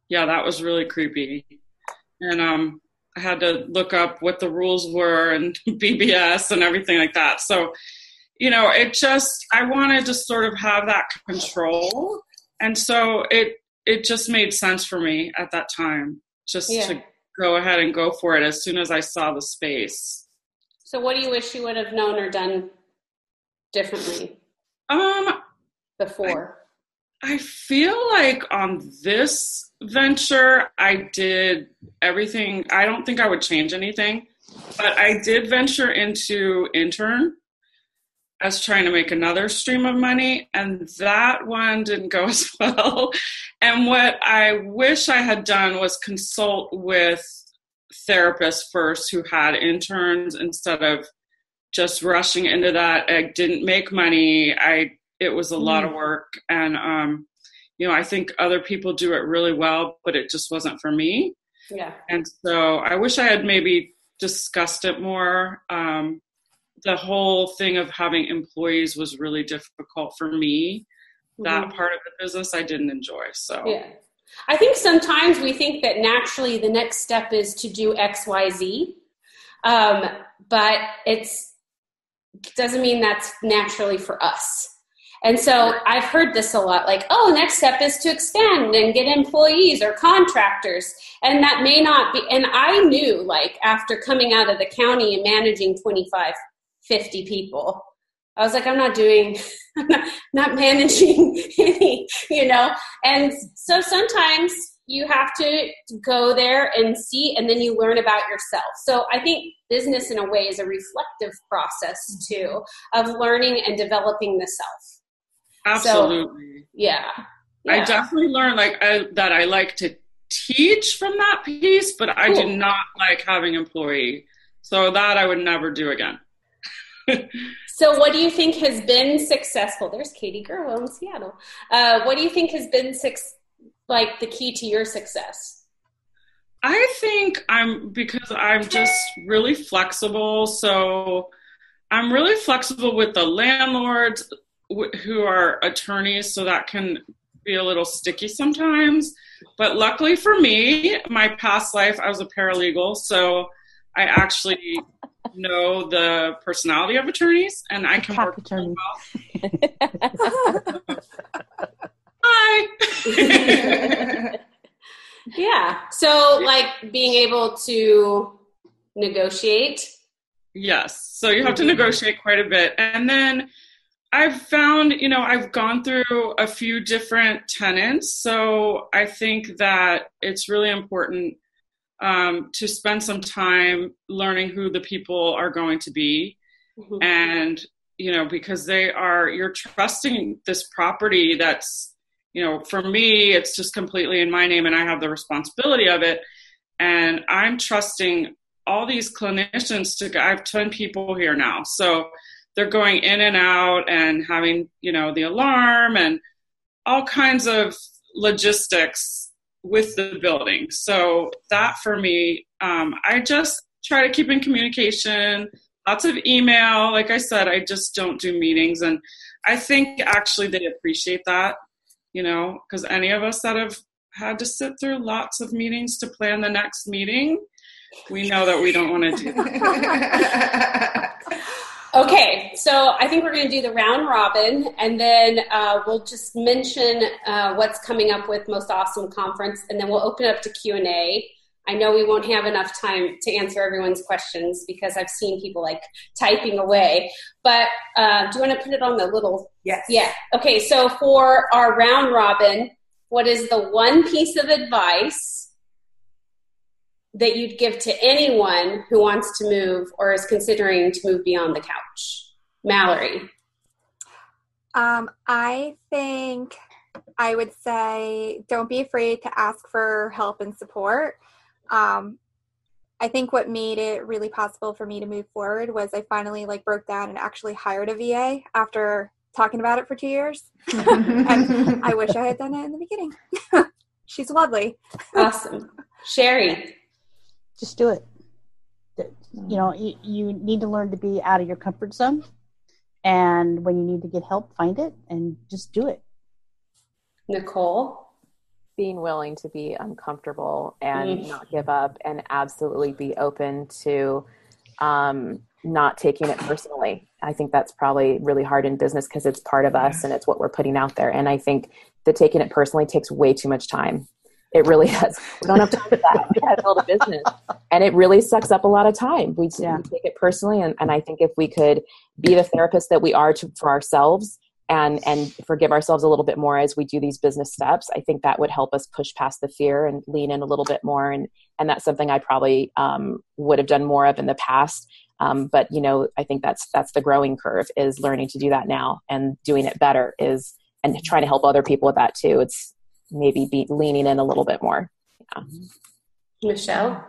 yeah that was really creepy and um had to look up what the rules were and (laughs) bbs and everything like that so you know it just i wanted to sort of have that control and so it it just made sense for me at that time just Yeah. to go ahead and go for it as soon as i saw the space So, what do you wish you would have known or done differently um before? I feel like on this venture, I did everything. I don't think I would change anything, but I did venture into intern as trying to make another stream of money, and that one didn't go (laughs) as well. And what I wish I had done was consult with therapists first who had interns instead of just rushing into that. I didn't make money. I it was a lot of work and um you know i think other people do it really well but it just wasn't for me Yeah. and so i wish i had maybe discussed it more um the whole thing of having employees was really difficult for me that Mhm. part of the business i didn't enjoy so Yeah. I think sometimes we think that naturally the next step is to do X, Y, Z, um, but it's doesn't mean that's naturally for us. And so I've heard this a lot, like, oh, next step is to expand and get employees or contractors, and that may not be. And I knew, like, after coming out of the county and managing 25, 50 people, I was like, I'm not doing, (laughs) I'm not, not managing (laughs) any, you know. And so sometimes you have to go there and see, and then you learn about yourself. So I think business, in a way, is a reflective process too of learning and developing the self. Absolutely Yeah. i definitely learned like I, that i like to teach from that piece but i Cool. do not like having employee so that i would never do again (laughs) So, what do you think has been successful? There's Katie Gerwell in Seattle. Uh, what do you think has been suc like the key to your success? I think I'm because I'm just really flexible. So I'm really flexible with the landlords wh- who are attorneys, so that can be a little sticky sometimes. But luckily for me, my past life, I was a paralegal, so I actually know the personality of attorneys, and I can Pack work with attorney. well. (laughs) Hi. (laughs) Yeah. So, like being able to negotiate. Yes. So you have to negotiate quite a bit. And then I've found, you know, I've gone through a few different tenants. So I think that it's really important um, to spend some time learning who the people are going to be. Mhm. And, you know, because they are, you're trusting this property that's, you know, for me, it's just completely in my name and I have the responsibility of it. And I'm trusting all these clinicians to, I have 10 people here now. So they're going in and out and having, you know, the alarm and all kinds of logistics with the building. So that for me, um, I just try to keep in communication, lots of email. Like I said, I just don't do meetings. And I think actually they appreciate that, you know, because any of us that have had to sit through lots of meetings to plan the next meeting, we know that we don't want to do that. (laughs) Okay, so I think we're going to do the round robin, and then uh, we'll just mention uh, what's coming up with Most Awesome Conference, and then we'll open up to Q and A. I know we won't have enough time to answer everyone's questions because I've seen people like typing away. But uh, do you want to put it on the little? yes. Yeah. Okay. So for our round robin, what is the one piece of advice that you'd give to anyone who wants to move or is considering to move beyond the couch? Mallory. Um, I think I would say don't be afraid to ask for help and support. Um, I think what made it really possible for me to move forward was I finally like broke down and actually hired a VA after talking about it for two years. (laughs) and I wish I had done it in the beginning. (laughs) She's lovely. Awesome. Sherry. Just do it. you know you, you need to learn to be out of your comfort zone and when you need to get help find it and just do it Nicole? being willing to be uncomfortable and not give up and absolutely be open to um, not taking it personally. I think that's probably really hard in business because it's part of us and it's what we're putting out there. And I think that taking it personally takes way too much time. It really does. We don't have time for that. We got to build a business, and it really sucks up a lot of time. We, Yeah. we take it personally, and, and I think if we could be the therapist that we are to, for ourselves, and and forgive ourselves a little bit more as we do these business steps, I think that would help us push past the fear and lean in a little bit more. And and that's something I probably um, would have done more of in the past. Um, but you know, I think that's that's the growing curve is learning to do that now and doing it better is and trying to help other people with that too. It's maybe be leaning in a little bit more. Michelle?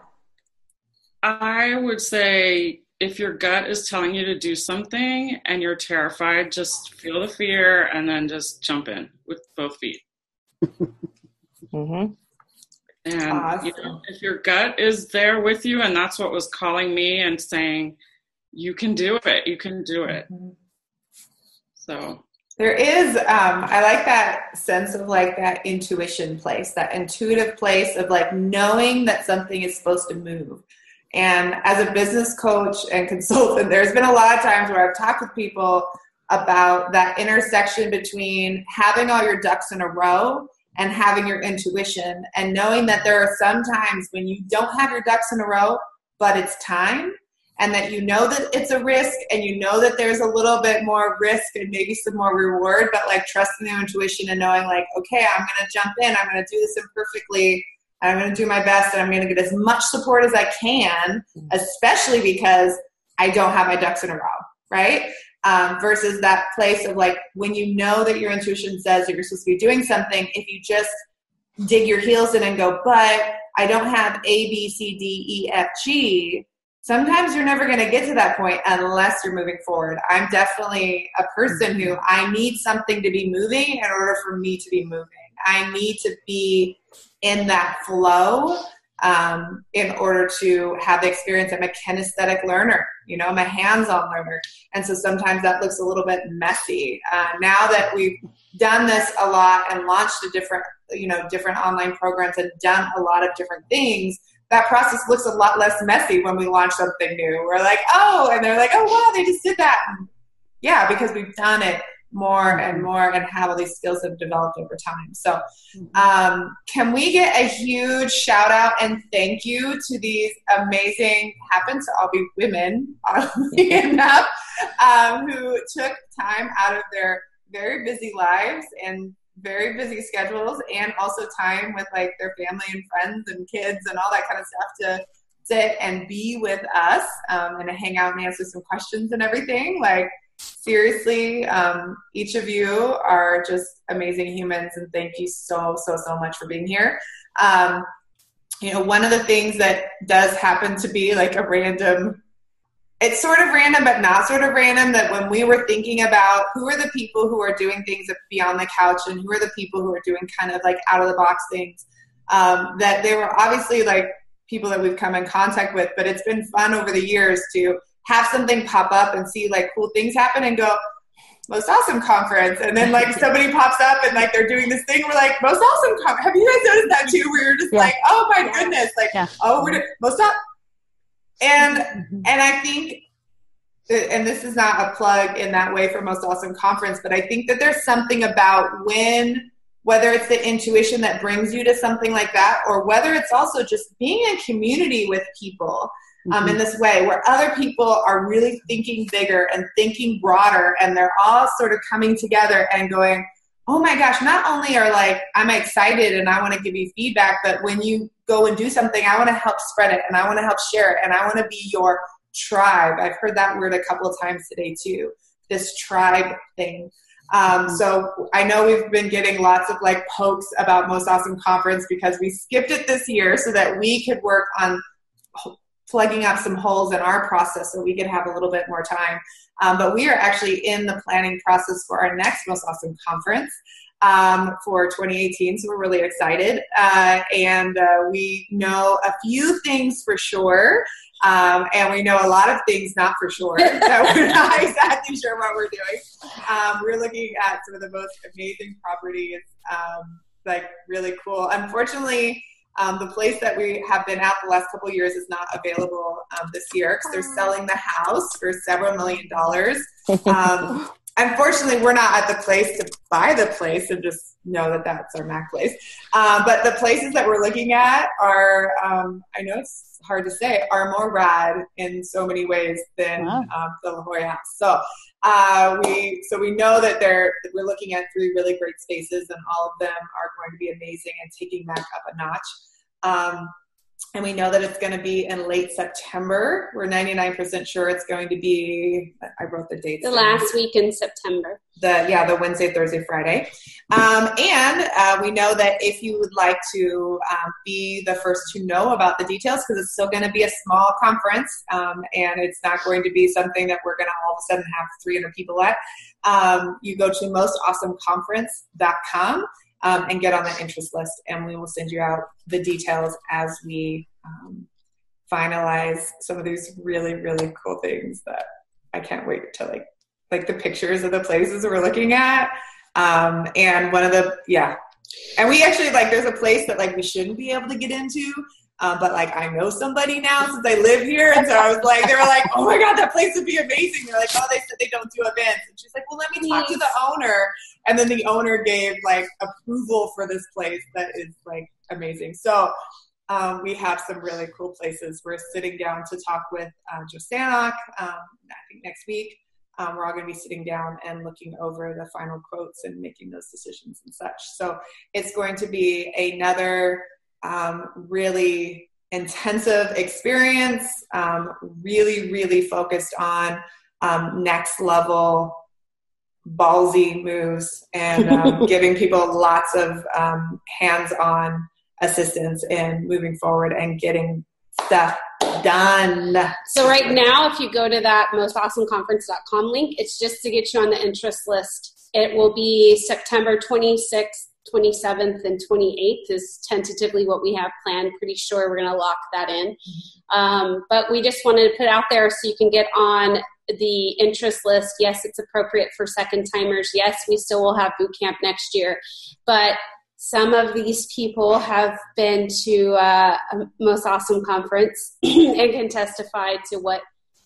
I would say if your gut is telling you to do something and you're terrified, just feel the fear and then just jump in with both feet. (laughs) hmm And you know, if your gut is there with you, and that's what was calling me and saying, "You can do it. You can do it." So There is, um, I like that sense of like that intuition place, that intuitive place of like knowing that something is supposed to move. And as a business coach and (laughs) consultant, there's been a lot of times where I've talked with people about that intersection between having all your ducks in a row and having your intuition and knowing that there are some times when you don't have your ducks in a row, but it's time and that you know that it's a risk and you know that there's a little bit more risk and maybe some more reward, but like trusting your intuition and knowing like, okay, I'm going to jump in, I'm going to do this imperfectly, I'm going to do my best, and I'm going to get as much support as I can, especially because I don't have my ducks in a row, right? Um, versus that place of like when you know that your intuition says that you're supposed to be doing something, if you just dig your heels in and go, but I don't have A, B, C, D, E, F, G, sometimes you're never going to get to that point unless you're moving forward. I'm definitely a person who I need something to be moving in order for me to be moving. I need to be in that flow um, in order to have the experience. I'm a kinesthetic learner, you know, I'm a hands-on learner. And so sometimes that looks a little bit messy. Uh, now that we've done this a lot and launched a different, you know, different online programs and done a lot of different things, that process looks a lot less messy when we launch something new. We're like, oh, and they're like, oh, wow, they just did that. And yeah, because we've done it more and more and have all these skills have developed over time. So, um, can we get a huge shout out and thank you to these amazing, happen to all be women, oddly (laughs) enough, um, who took time out of their very busy lives and very busy schedules and also time with like their family and friends and kids and all that kind of stuff to sit and be with us um, and to hang out and answer some questions and everything. Like, seriously, um, each of you are just amazing humans, and thank you so, so, so much for being here. Um, you know, one of the things that does happen to be like a random it's sort of random but not sort of random that when we were thinking about who are the people who are doing things beyond the couch and who are the people who are doing kind of like out of the box things um, that they were obviously like people that we've come in contact with but it's been fun over the years to have something pop up and see like cool things happen and go most awesome conference and then like (laughs) somebody pops up and like they're doing this thing we're like most awesome conference have you guys noticed that too we were just Yeah. like oh my goodness like Yeah. oh we're most up and Mhm. and I think, and this is not a plug in that way for Most Awesome Conference, but I think that there's something about when, whether it's the intuition that brings you to something like that, or whether it's also just being in community with people um, in this way, where other people are really thinking bigger and thinking broader, and they're all sort of coming together and going, oh my gosh, not only are like, I'm excited and I want to give you feedback, but when you go and do something, I want to help spread it and I want to help share it and I want to be your tribe. I've heard that word a couple of times today too, this tribe thing. Um, so I know we've been getting lots of like pokes about Most Awesome Conference because we skipped it this year so that we could work on plugging up some holes in our process so we could have a little bit more time. Um, but we are actually in the planning process for our next Most Awesome Conference. um, for 2018. So we're really excited. Uh, and uh, we know a few things for sure. Um, and we know a lot of things not for sure. (laughs) so we're not exactly sure what we're doing. Um, we're looking at some of the most amazing properties, um, like really cool. Unfortunately, um, the place that we have been at the last couple years is not available um, this year because they're selling the house for several million dollars. (laughs) Um, unfortunately, we're not at the place to buy the place and just know that that's our Mac place. Uh, but the places that we're looking at are, um, I know it's hard to say, are more rad in so many ways than wow. um, the La Jolla House. So uh, we so we know that they're we're looking at three really great spaces, and all of them are going to be amazing and taking Mac up a notch. Um, and we know that it's going to be in late September. We're 99% sure it's going to be. I wrote the dates. The last week in September. The yeah, the Wednesday, Thursday, Friday, um, and uh, we know that if you would like to um, be the first to know about the details, because it's still going to be a small conference, um, and it's not going to be something that we're going to all of a sudden have 300 people at. Um, you go to mostawesomeconference.com um, and get on that interest list, and we will send you out the details as we um, finalize some of these really really cool things that I can't wait to like like the pictures of the places we're looking at. Um, and one of the yeah, and we actually like there's a place that like we shouldn't be able to get into um, but like I know somebody now since I live here, and so I was like, they were like, "Oh my god, that place would be amazing." They're like, "Oh, they said they don't do events," and she's like, "Well, let me talk to the owner." And then the owner gave like approval for this place that is like amazing. So um, we have some really cool places. We're sitting down to talk with uh, Joe Sanok, um, I think next week. Um, we're all going to be sitting down and looking over the final quotes and making those decisions and such. So it's going to be another um, really intensive experience, um, really, really focused on um, next level ballsy moves and um, (laughs) giving people lots of um, hands on assistance in moving forward and getting stuff done. So right now, if you go to that mostawesomeconference.com link, it's just to get you on the interest list. It will be September 26th 27th and 28th is tentatively what we have planned. Pretty sure we're going to lock that in. Um, but we just wanted to put out there so you can get on the interest list. Yes, it's appropriate for second timers. Yes, we still will have boot camp next year. But some of these people have been to uh, a most awesome conference (clears throat) and can testify to what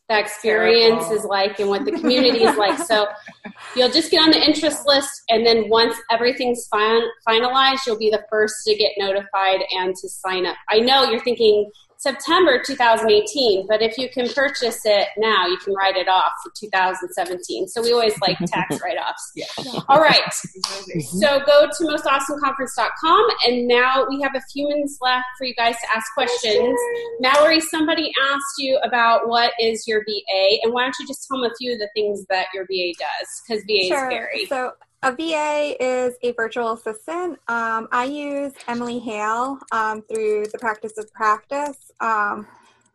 that experience Terrible. is like and what the community is like. So (laughs) you'll just get on the interest list, and then once everything's fin- finalized, you'll be the first to get notified and to sign up. I know you're thinking, September 2018, but if you can purchase it now, you can write it off for 2017. So we always like (laughs) tax write offs. Yeah. All right. (laughs) So go to mostawesomeconference.com, and now we have a few minutes left for you guys to ask questions. Mallory, somebody asked you about what is your VA, and why don't you just tell them a few of the things that your VA does? Because VA sure. is scary. So a VA is a virtual assistant. Um, I use Emily Hale um, through the Practice of Practice. Um,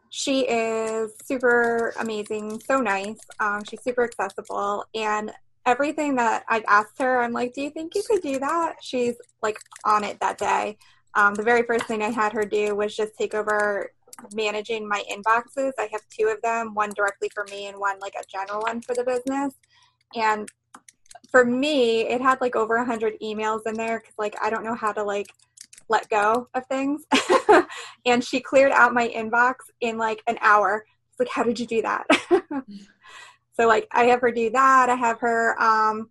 she is super amazing, so nice. Um, she's super accessible, and everything that I've asked her, I'm like, "Do you think you could do that?" She's like on it that day. Um, the very first thing I had her do was just take over managing my inboxes. I have two of them, one directly for me and one like a general one for the business. And for me, it had like over a hundred emails in there because like I don't know how to like let go of things. (laughs) and she cleared out my inbox in like an hour. It's like, how did you do that? (laughs) so like I have her do that. I have her um,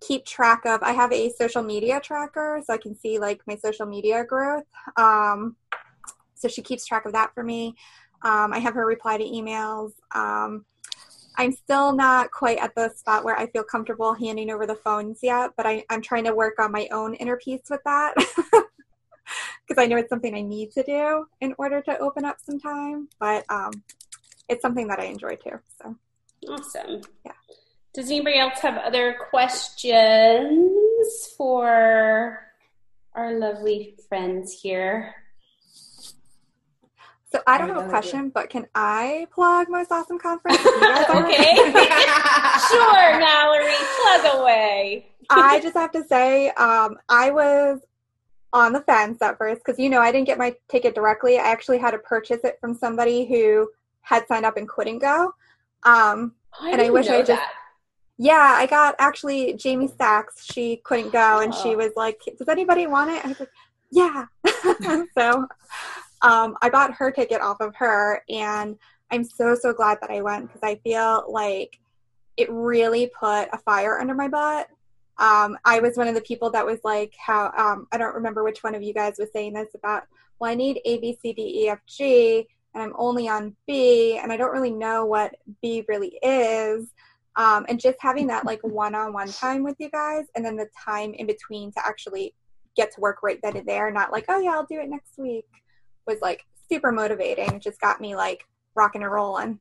keep track of. I have a social media tracker so I can see like my social media growth. Um, so she keeps track of that for me. Um, I have her reply to emails. Um, I'm still not quite at the spot where I feel comfortable handing over the phones yet, but I, am trying to work on my own inner peace with that (laughs) because I know it's something I need to do in order to open up some time. But um, it's something that I enjoy too. So awesome. Yeah. Does anybody else have other questions for our lovely friends here? So I don't have a question, but can I plug Most Awesome Conference? okay. (laughs) sure, Mallory, plug away. I just have to say, um, I was on the fence at first because you know I didn't get my ticket directly. I actually had to purchase it from somebody who had signed up and couldn't go. Um, I and I didn't wish know I just that. yeah, I got actually Jamie Sachs. She couldn't go, and she Oh. was like, "Does anybody want it?" I was like, "Yeah." (laughs) so um, I bought her ticket off of her, and I'm so so glad that I went because I feel like it really put a fire under my butt. Um, I was one of the people that was like, "How?" Um, I don't remember which one of you guys was saying this about. Well, I need A B C D E F G, and I'm only on B, and I don't really know what B really is um, and just having that like one-on-one time with you guys and then the time in between to actually get to work right then and there not like oh yeah i'll do it next week was like super motivating It just got me like rocking and rolling.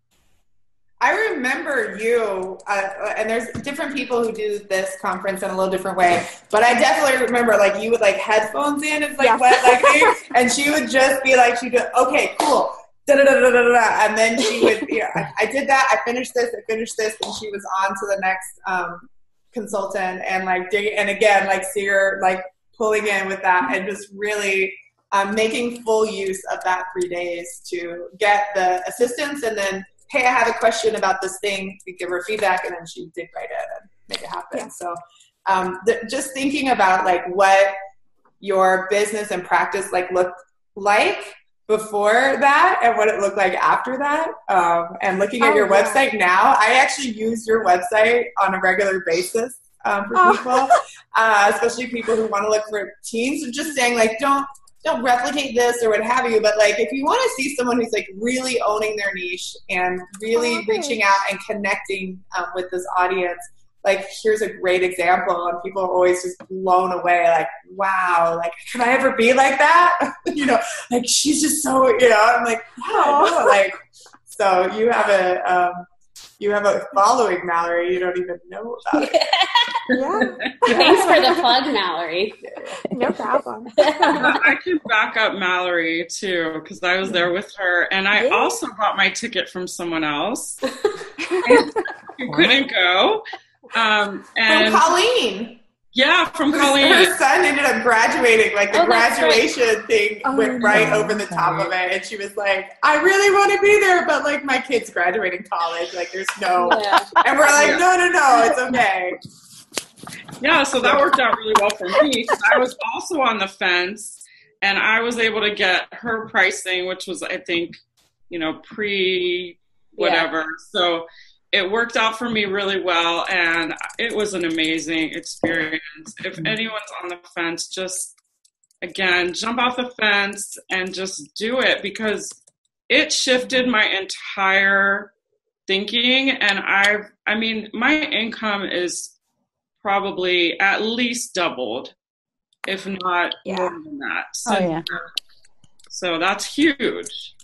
I remember you, uh, and there's different people who do this conference in a little different way, but I definitely remember like you would like headphones in, it's like wet like (laughs) and she would just be like, she'd go, okay, cool, da da da da da da, and then she would, (laughs) you know, I, I did that, I finished this, I finished this, and she was on to the next um, consultant, and like dig, and again, like see her like pulling in with that, and just really um, making full use of that three days to get the assistance, and then hey, I have a question about this thing. We give her feedback, and then she dig right in and make it happen. Yeah. So, um, th- just thinking about like what your business and practice like looked like before that and what it looked like after that um, and looking at Oh, your yeah. website now i actually use your website on a regular basis um, for Oh. people uh, especially people who want to look for teams so just saying like don't don't replicate this or what have you but like if you want to see someone who's like really owning their niche and really Oh, okay. reaching out and connecting um, with this audience like here's a great example and people are always just blown away like wow like can i ever be like that? (laughs) You know like she's just so you know i'm like yeah (laughs) like so you have a um, you have a following mallory you don't even know about it (laughs) yeah Thanks for the plug, Mallory. (laughs) no problem (laughs) I can back up Mallory too because I was there with her, and I Yeah. also bought my ticket from someone else who couldn't go. Um, from and colleen yeah, from Colleen. her son ended up graduating like the Oh, that's right. graduation thing Oh, went right over the top of it and she was like i really want to be there but like my kid's graduating college like there's no (laughs) Yeah. and we're like no no no it's okay Yeah, so that worked out really well for me. I was also on the fence, and I was able to get her pricing, which was, I think, you know, pre whatever. So it worked out for me really well, and it was an amazing experience. If mm-hmm. anyone's on the fence, just again, jump off the fence and just do it because it shifted my entire thinking and I've I mean my income is probably at least doubled if not Yeah. more than that. Oh, yeah. So that's huge.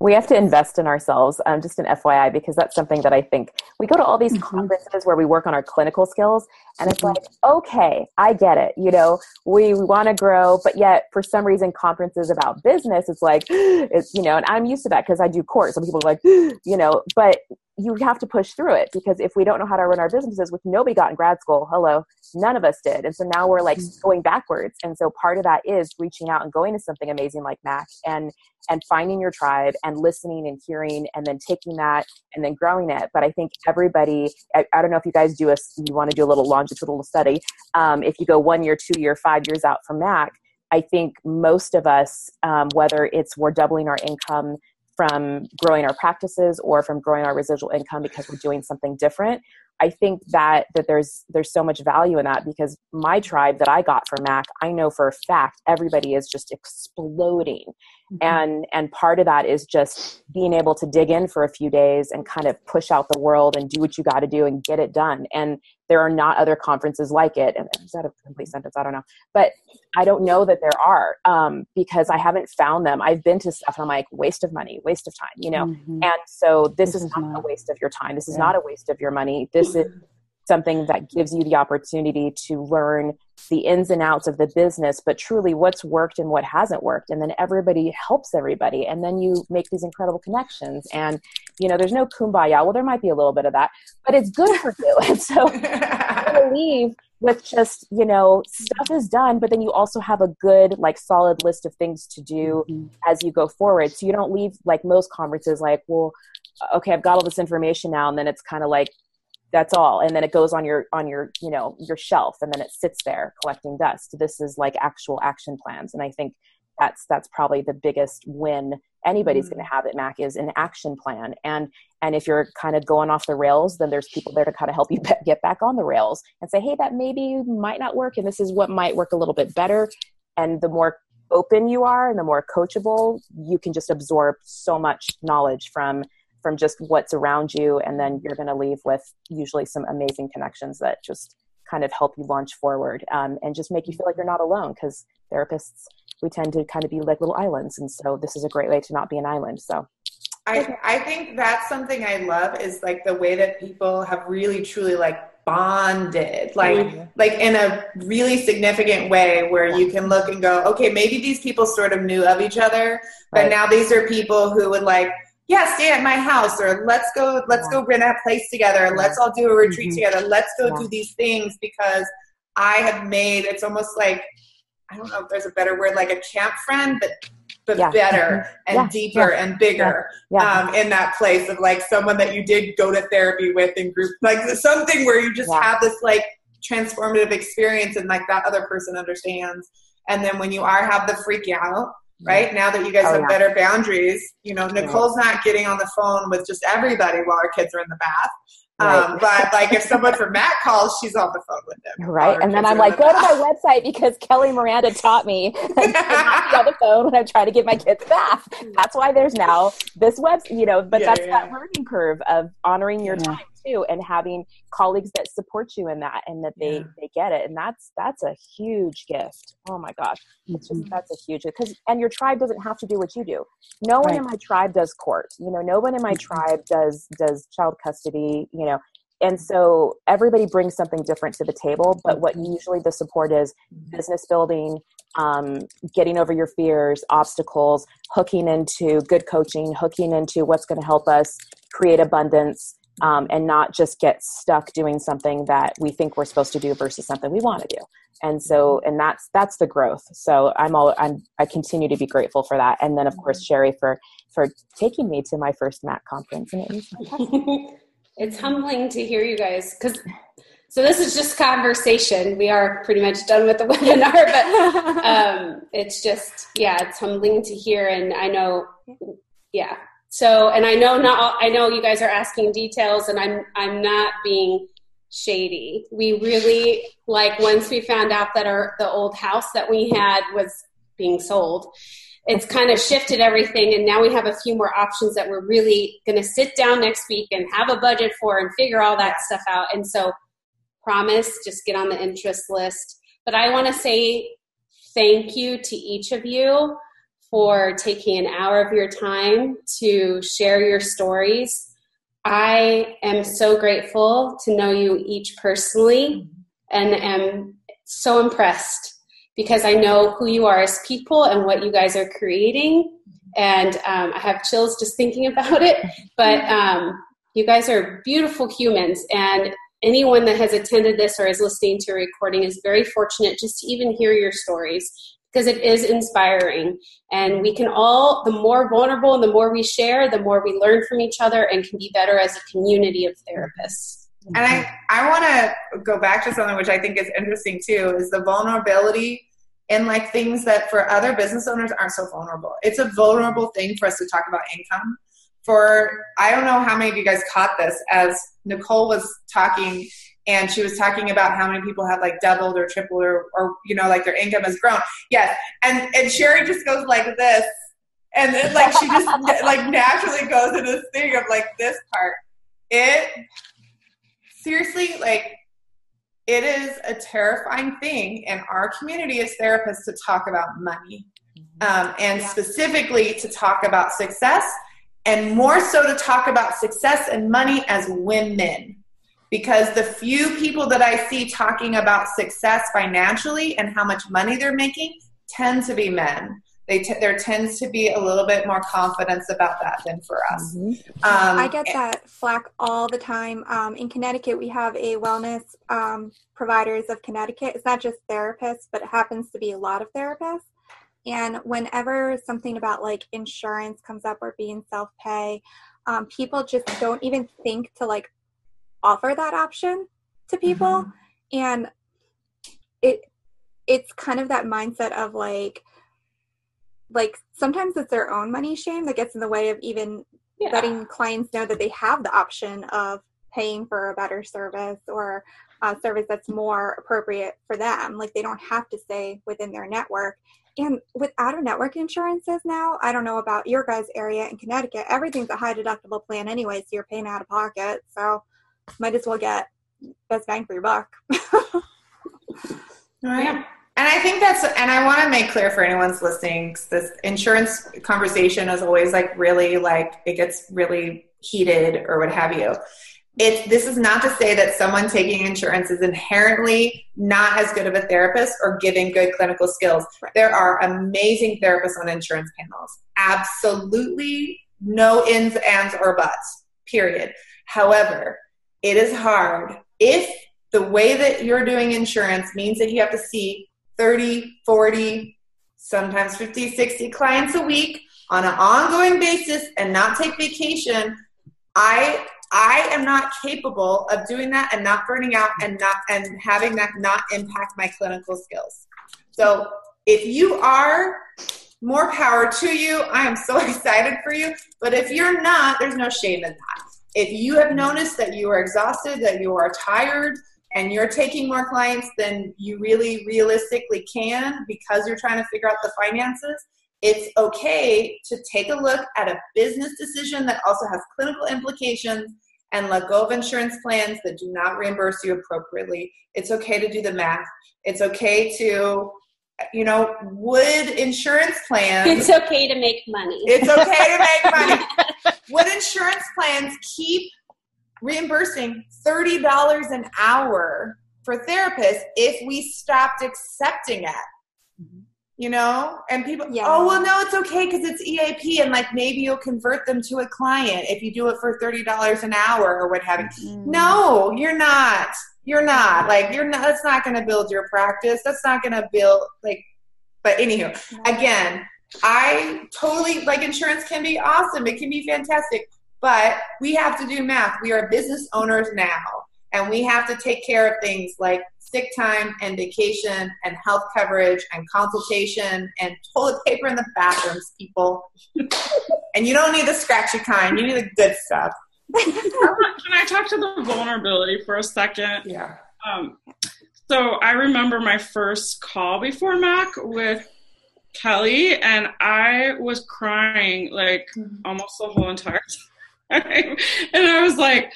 We have to invest in ourselves um, just an fyi because that's something that i think we go to all these Mhm. conferences where we work on our clinical skills and it's Mhm. like okay i get it you know we, we want to grow but yet for some reason conferences about business it's like (gasps) it's you know and i'm used to that because i do court so people are like (gasps) you know but you have to push through it because if we don't know how to run our businesses which nobody got in grad school hello none of us did. And so now we're like going backwards. And so part of that is reaching out and going to something amazing like mac and and finding your tribe and listening and hearing and then taking that and then growing it. But i think everybody i, I don't know if you guys do a you want to do a little longitudinal study. Um, if you go one year two year five years out from mac i think most of us um, whether it's we're doubling our income from growing our practices or from growing our residual income because we're doing something different i think that that there's there's so much value in that because my tribe that i got from mac i know for a fact everybody is just exploding. Mm-hmm. And and part of that is just being able to dig in for a few days and kind of push out the world and do what you got to do and get it done. And there are not other conferences like it. And is that a complete sentence? I don't know. But i don't know that there are um, because i haven't found them. I've been to stuff and i'm like waste of money waste of time you know? Mhm. and so this, This is, is not, a waste of your time. This is Yeah. not a waste of your money. This is (laughs) something that gives you the opportunity to learn the ins and outs of the business, but truly what's worked and what hasn't worked. And then everybody helps everybody. And then you make these incredible connections. And, you know, there's no kumbaya. Well, there might be a little bit of that, but it's good for you. (laughs) And so (laughs) to leave with just you know stuff is done but then you also have a good like solid list of things to do Mhm. as you go forward so you don't leave like most conferences like well okay i've got all this information now and then it's kind of like that's all. And then it goes on your on your you know your shelf and then it sits there collecting dust. This is like actual action plans. And i think that's that's probably the biggest win anybody's Mm. going to have at mac is an action plan. And and if you're kind of going off the rails then there's people there to kind of help you (laughs) get back on the rails and say hey that maybe might not work and this is what might work a little bit better. And the more open you are and the more coachable you can just absorb so much knowledge from from just what's around you and then you're going to leave with usually some amazing connections that just kind of help you launch forward um, and just make you feel like you're not alone because therapists we tend to kind of be like little islands and so this is a great way to not be an island so I, I think that's something I love is like the way that people have really truly like bonded like Mhm. like in a really significant way where you can look and go okay maybe these people sort of knew of each other but Right. now these are people who would like yeah stay at my house or let's go let's go rent a place together let's all do a retreat Mhm. together let's go Yeah. do these things because i have made it's almost like i don't know if there's a better word like a camp friend but but Yeah. better and Yeah. deeper and bigger yeah um, in that place of like someone that you did go to therapy with in group, like something where you just Yeah. have this like transformative experience and like that other person understands. And then when you are have the freak out, right? Now that you guys Oh, have yeah. better boundaries, you know, Nicole's not getting on the phone with just everybody while our kids are in the bath. Um, but like if someone from Mac calls, she's on the phone with them. (laughs) right and then i'm like the go to my website because kelly miranda taught me (laughs) to not be on the phone when i'm trying to get my kids bath (laughs) that's why there's now this web you know but Yeah, that's yeah. that learning curve of honoring your Yeah. time too and having colleagues that support you in that and that they Yeah. they get it and that's that's a huge gift oh my gosh it's just Mhm. that's a huge because and your tribe doesn't have to do what you do no one in my tribe does court you know no one in my Mhm. tribe does does child custody you know and so everybody brings something different to the table but what usually the support is business building um, getting over your fears obstacles hooking into good coaching hooking into what's going to help us create abundance um, and not just get stuck doing something that we think we're supposed to do versus something we want to do. And so and that's that's the growth. So i'm all i'm i continue to be grateful for that. And then of course sherry for for taking me to my first mac conference and it was fantastic. (laughs) it's humbling to hear you guys because so this is just conversation. We are pretty much done with the (laughs) webinar but (laughs) um, it's just yeah it's humbling to hear and i know yeah so and i know not i know you guys are asking details and i'm i'm not being shady. We really like once we found out that our the old house that we had was being sold it's kind of shifted everything and now we have a few more options that we're really going to sit down next week and have a budget for and figure all that stuff out. And so promise just get on the interest list. But i want to say thank you to each of you for taking an hour of your time to share your stories i am so grateful to know you each personally and am so impressed because I know who you are as people and what you guys are creating. And um, I have chills just thinking about it. But um, you guys are beautiful humans. And anyone that has attended this or is listening to a recording is very fortunate just to even hear your stories because it is inspiring. And we can all, the more vulnerable and the more we share, the more we learn from each other and can be better as a community of therapists. And I, I want to go back to something which I think is interesting too is the vulnerability in like things that for other business owners aren't so vulnerable. It's a vulnerable thing for us to talk about income. For I don't know how many of you guys caught this as Nicole was talking and she was talking about how many people have like doubled or tripled or, or you know like their income has grown. Yes, and and Sherry just goes like this, and then like she just (laughs) like naturally goes into this thing of like this part. It seriously like it is a terrifying thing in our community as therapists to talk about money um, and Yeah. specifically to talk about success and more so to talk about success and money as women because the few people that i see talking about success financially and how much money they're making tend to be men they t- there tends to be a little bit more confidence about that than for us. Mhm. Um, I get that flack all the time. Um, in Connecticut, we have a wellness um, providers of Connecticut. It's not just therapists, but it happens to be a lot of therapists. And whenever something about like insurance comes up or being self pay, um, people just don't even think to like offer that option to people. Mm-hmm. And it it's kind of that mindset of like like sometimes it's their own money shame that gets in the way of even Yeah. letting clients know that they have the option of paying for a better service or a service that's more appropriate for them. Like they don't have to stay within their network. And with out of network insurances now, I don't know about your guys' area in Connecticut, everything's a high deductible plan anyway, so you're paying out of pocket. So might as well get best bang for your buck. (laughs) Right. And I think that's, and I want to make clear for anyone's listening, this insurance conversation is always like really like, it gets really heated or what have you. It's, this is not to say that someone taking insurance is inherently not as good of a therapist or giving good clinical skills. Right. There are amazing therapists on insurance panels. Absolutely no ins, ands, or buts, period. However, it is hard if the way that you're doing insurance means that you have to see 30, 40, sometimes 50, 60 clients a week on an ongoing basis and not take vacation. I I am not capable of doing that and not burning out and not and having that not impact my clinical skills. So if you are more power to you. I am so (laughs) excited for you. But if you're not, there's no shame in that. If you have noticed that you are exhausted, that you are tired, and you're taking more clients than you really realistically can because you're trying to figure out the finances, it's okay to take a look at a business decision that also has clinical implications and let go of insurance plans that do not reimburse you appropriately. It's okay to do the math. It's okay to, you know, would insurance plans. It's okay to make money. It's okay to make money. (laughs) Would insurance plans keep reimbursing $30 an hour for therapists if we stopped accepting it? You know, and people, Yeah. oh, well, no, it's okay because it's EAP and like maybe you'll convert them to a client if you do it for $30 an hour or what have you. Mm-hmm. No, you're not. You're not. Like, you're not, that's not going to build your practice. That's not going to build, like, but anywho, again, I totally like insurance can be awesome. It can be fantastic, but we have to do math. We are business owners now, and we have to take care of things like sick time and vacation and health coverage and consultation and toilet (laughs) paper in the bathrooms, people. and you don't need the scratchy kind. You need the good stuff. Can I talk to the vulnerability for a second? Yeah. Um, so I remember my first call before Mac with Kelly, and I was crying like almost the whole entire time. (laughs) and I was like,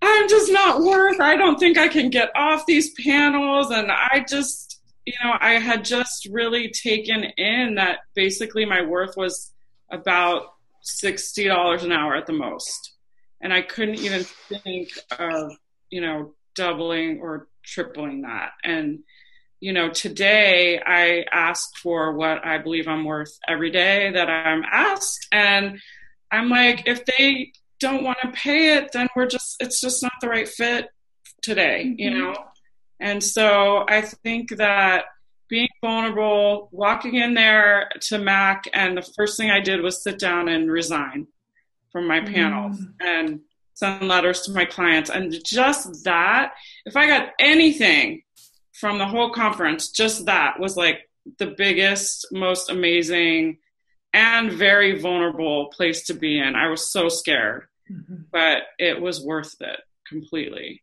I'm just not worth. I don't think I can get off these panels, and I just, you know, I had just really taken in that basically my worth was about sixty dollars an hour at the most, and I couldn't even think of, you know, doubling or tripling that. And, you know, today I ask for what I believe I'm worth every day that I'm asked. And I'm like, if they don't want to pay it, then we're just, it's just not the right fit today, you mm-hmm. know? And so I think that being vulnerable, walking in there to Mac, and the first thing I did was sit down and resign from my panels and send letters to my clients. And just that, if I got anything from the whole conference, just that was like the biggest, most amazing, and very vulnerable place to be in. I was so scared, but it was worth it completely.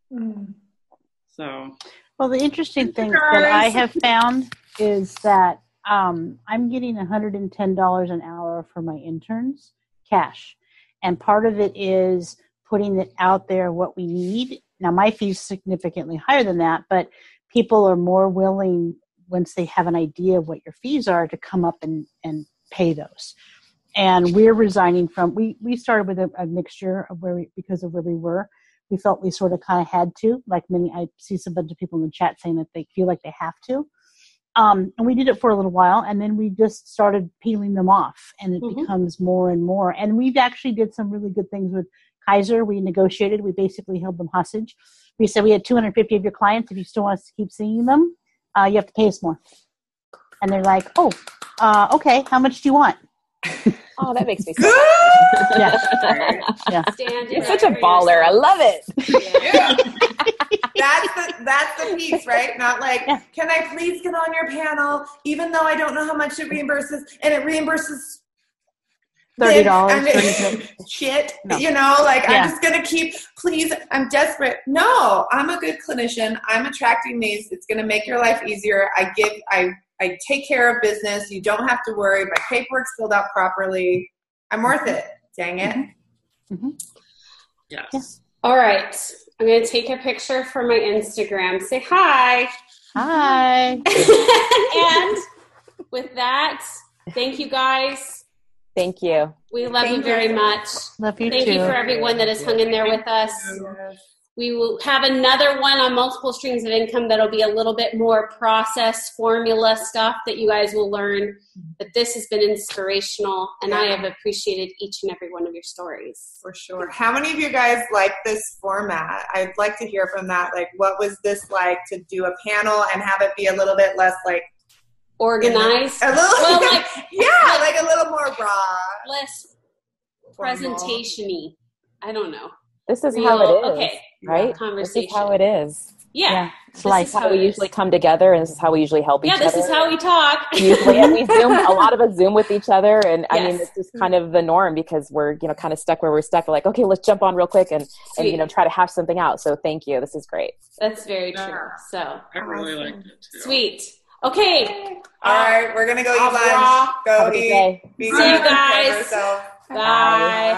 So, Well, the interesting thing that I have found is that um, I'm getting $110 an hour for my interns, cash. And part of it is putting it out there what we need. Now, my fee's significantly higher than that, but people are more willing once they have an idea of what your fees are to come up and, and pay those. And we're resigning from, we, we started with a, a mixture of where we, because of where we were we felt we sort of kind of had to like many i see some bunch of people in the chat saying that they feel like they have to Um, and we did it for a little while, and then we just started peeling them off, and it Mhm. becomes more and more. And we've actually did some really good things with Kaiser. We negotiated. We basically held them hostage. We said we had 250 of your clients. If you still want us to keep seeing them, uh, you have to pay us more. And they're like, "Oh, uh, okay. How much do you want?" (laughs) Oh, that makes me (laughs) so Good. (laughs) Yeah. Stand You're such a up for baller. I love it. Yeah. That's the that's the piece, right? Not like, Yeah. can I please get on your panel, even though I don't know how much it reimburses, and it reimburses Thirty dollars. (laughs) Shit. No. You know, like Yeah. I'm just gonna keep. Please, I'm desperate. No, I'm a good clinician. I'm attracting these. It's gonna make your life easier. I give. I I take care of business. You don't have to worry. My paperwork's filled out properly. I'm worth it. Dang it. Mm-hmm. Mm-hmm. Yes. All right. I'm going to take a picture for my Instagram. Say hi. Hi. (laughs) and with that, thank you guys. Thank you. We love Thank you very you. much. Love you Thank too. you for everyone that has hung in there with us. We will have another one on multiple streams of income that'll be a little bit more process formula stuff that you guys will learn. But this has been inspirational, and I have appreciated each and every one of your stories. For sure. How many of you guys like this format? I'd like to hear from that. Like, what was this like to do a panel and have it be a little bit less like Organized, a little, (laughs) well, like yeah, like a little more raw. less formal. presentation-y. I don't know. This is Real- how it is, okay. right? This is how it is. Yeah. Yeah. This Slice. is This how we usually come together, and this is how we usually help each other. Yeah, this is how we talk. (laughs) usually and we zoom a lot of us zoom with each other and i mean this is kind of the norm because we're you know kind of stuck where we're stuck we're like okay let's jump on real quick and and you know try to hash something out so thank you this is great That's very true. So I really Awesome. liked it too. sweet. Okay. All right, we're gonna go eat lunch. Go Have a good eat. day. Be See you good. Take care guys. yourself. Bye.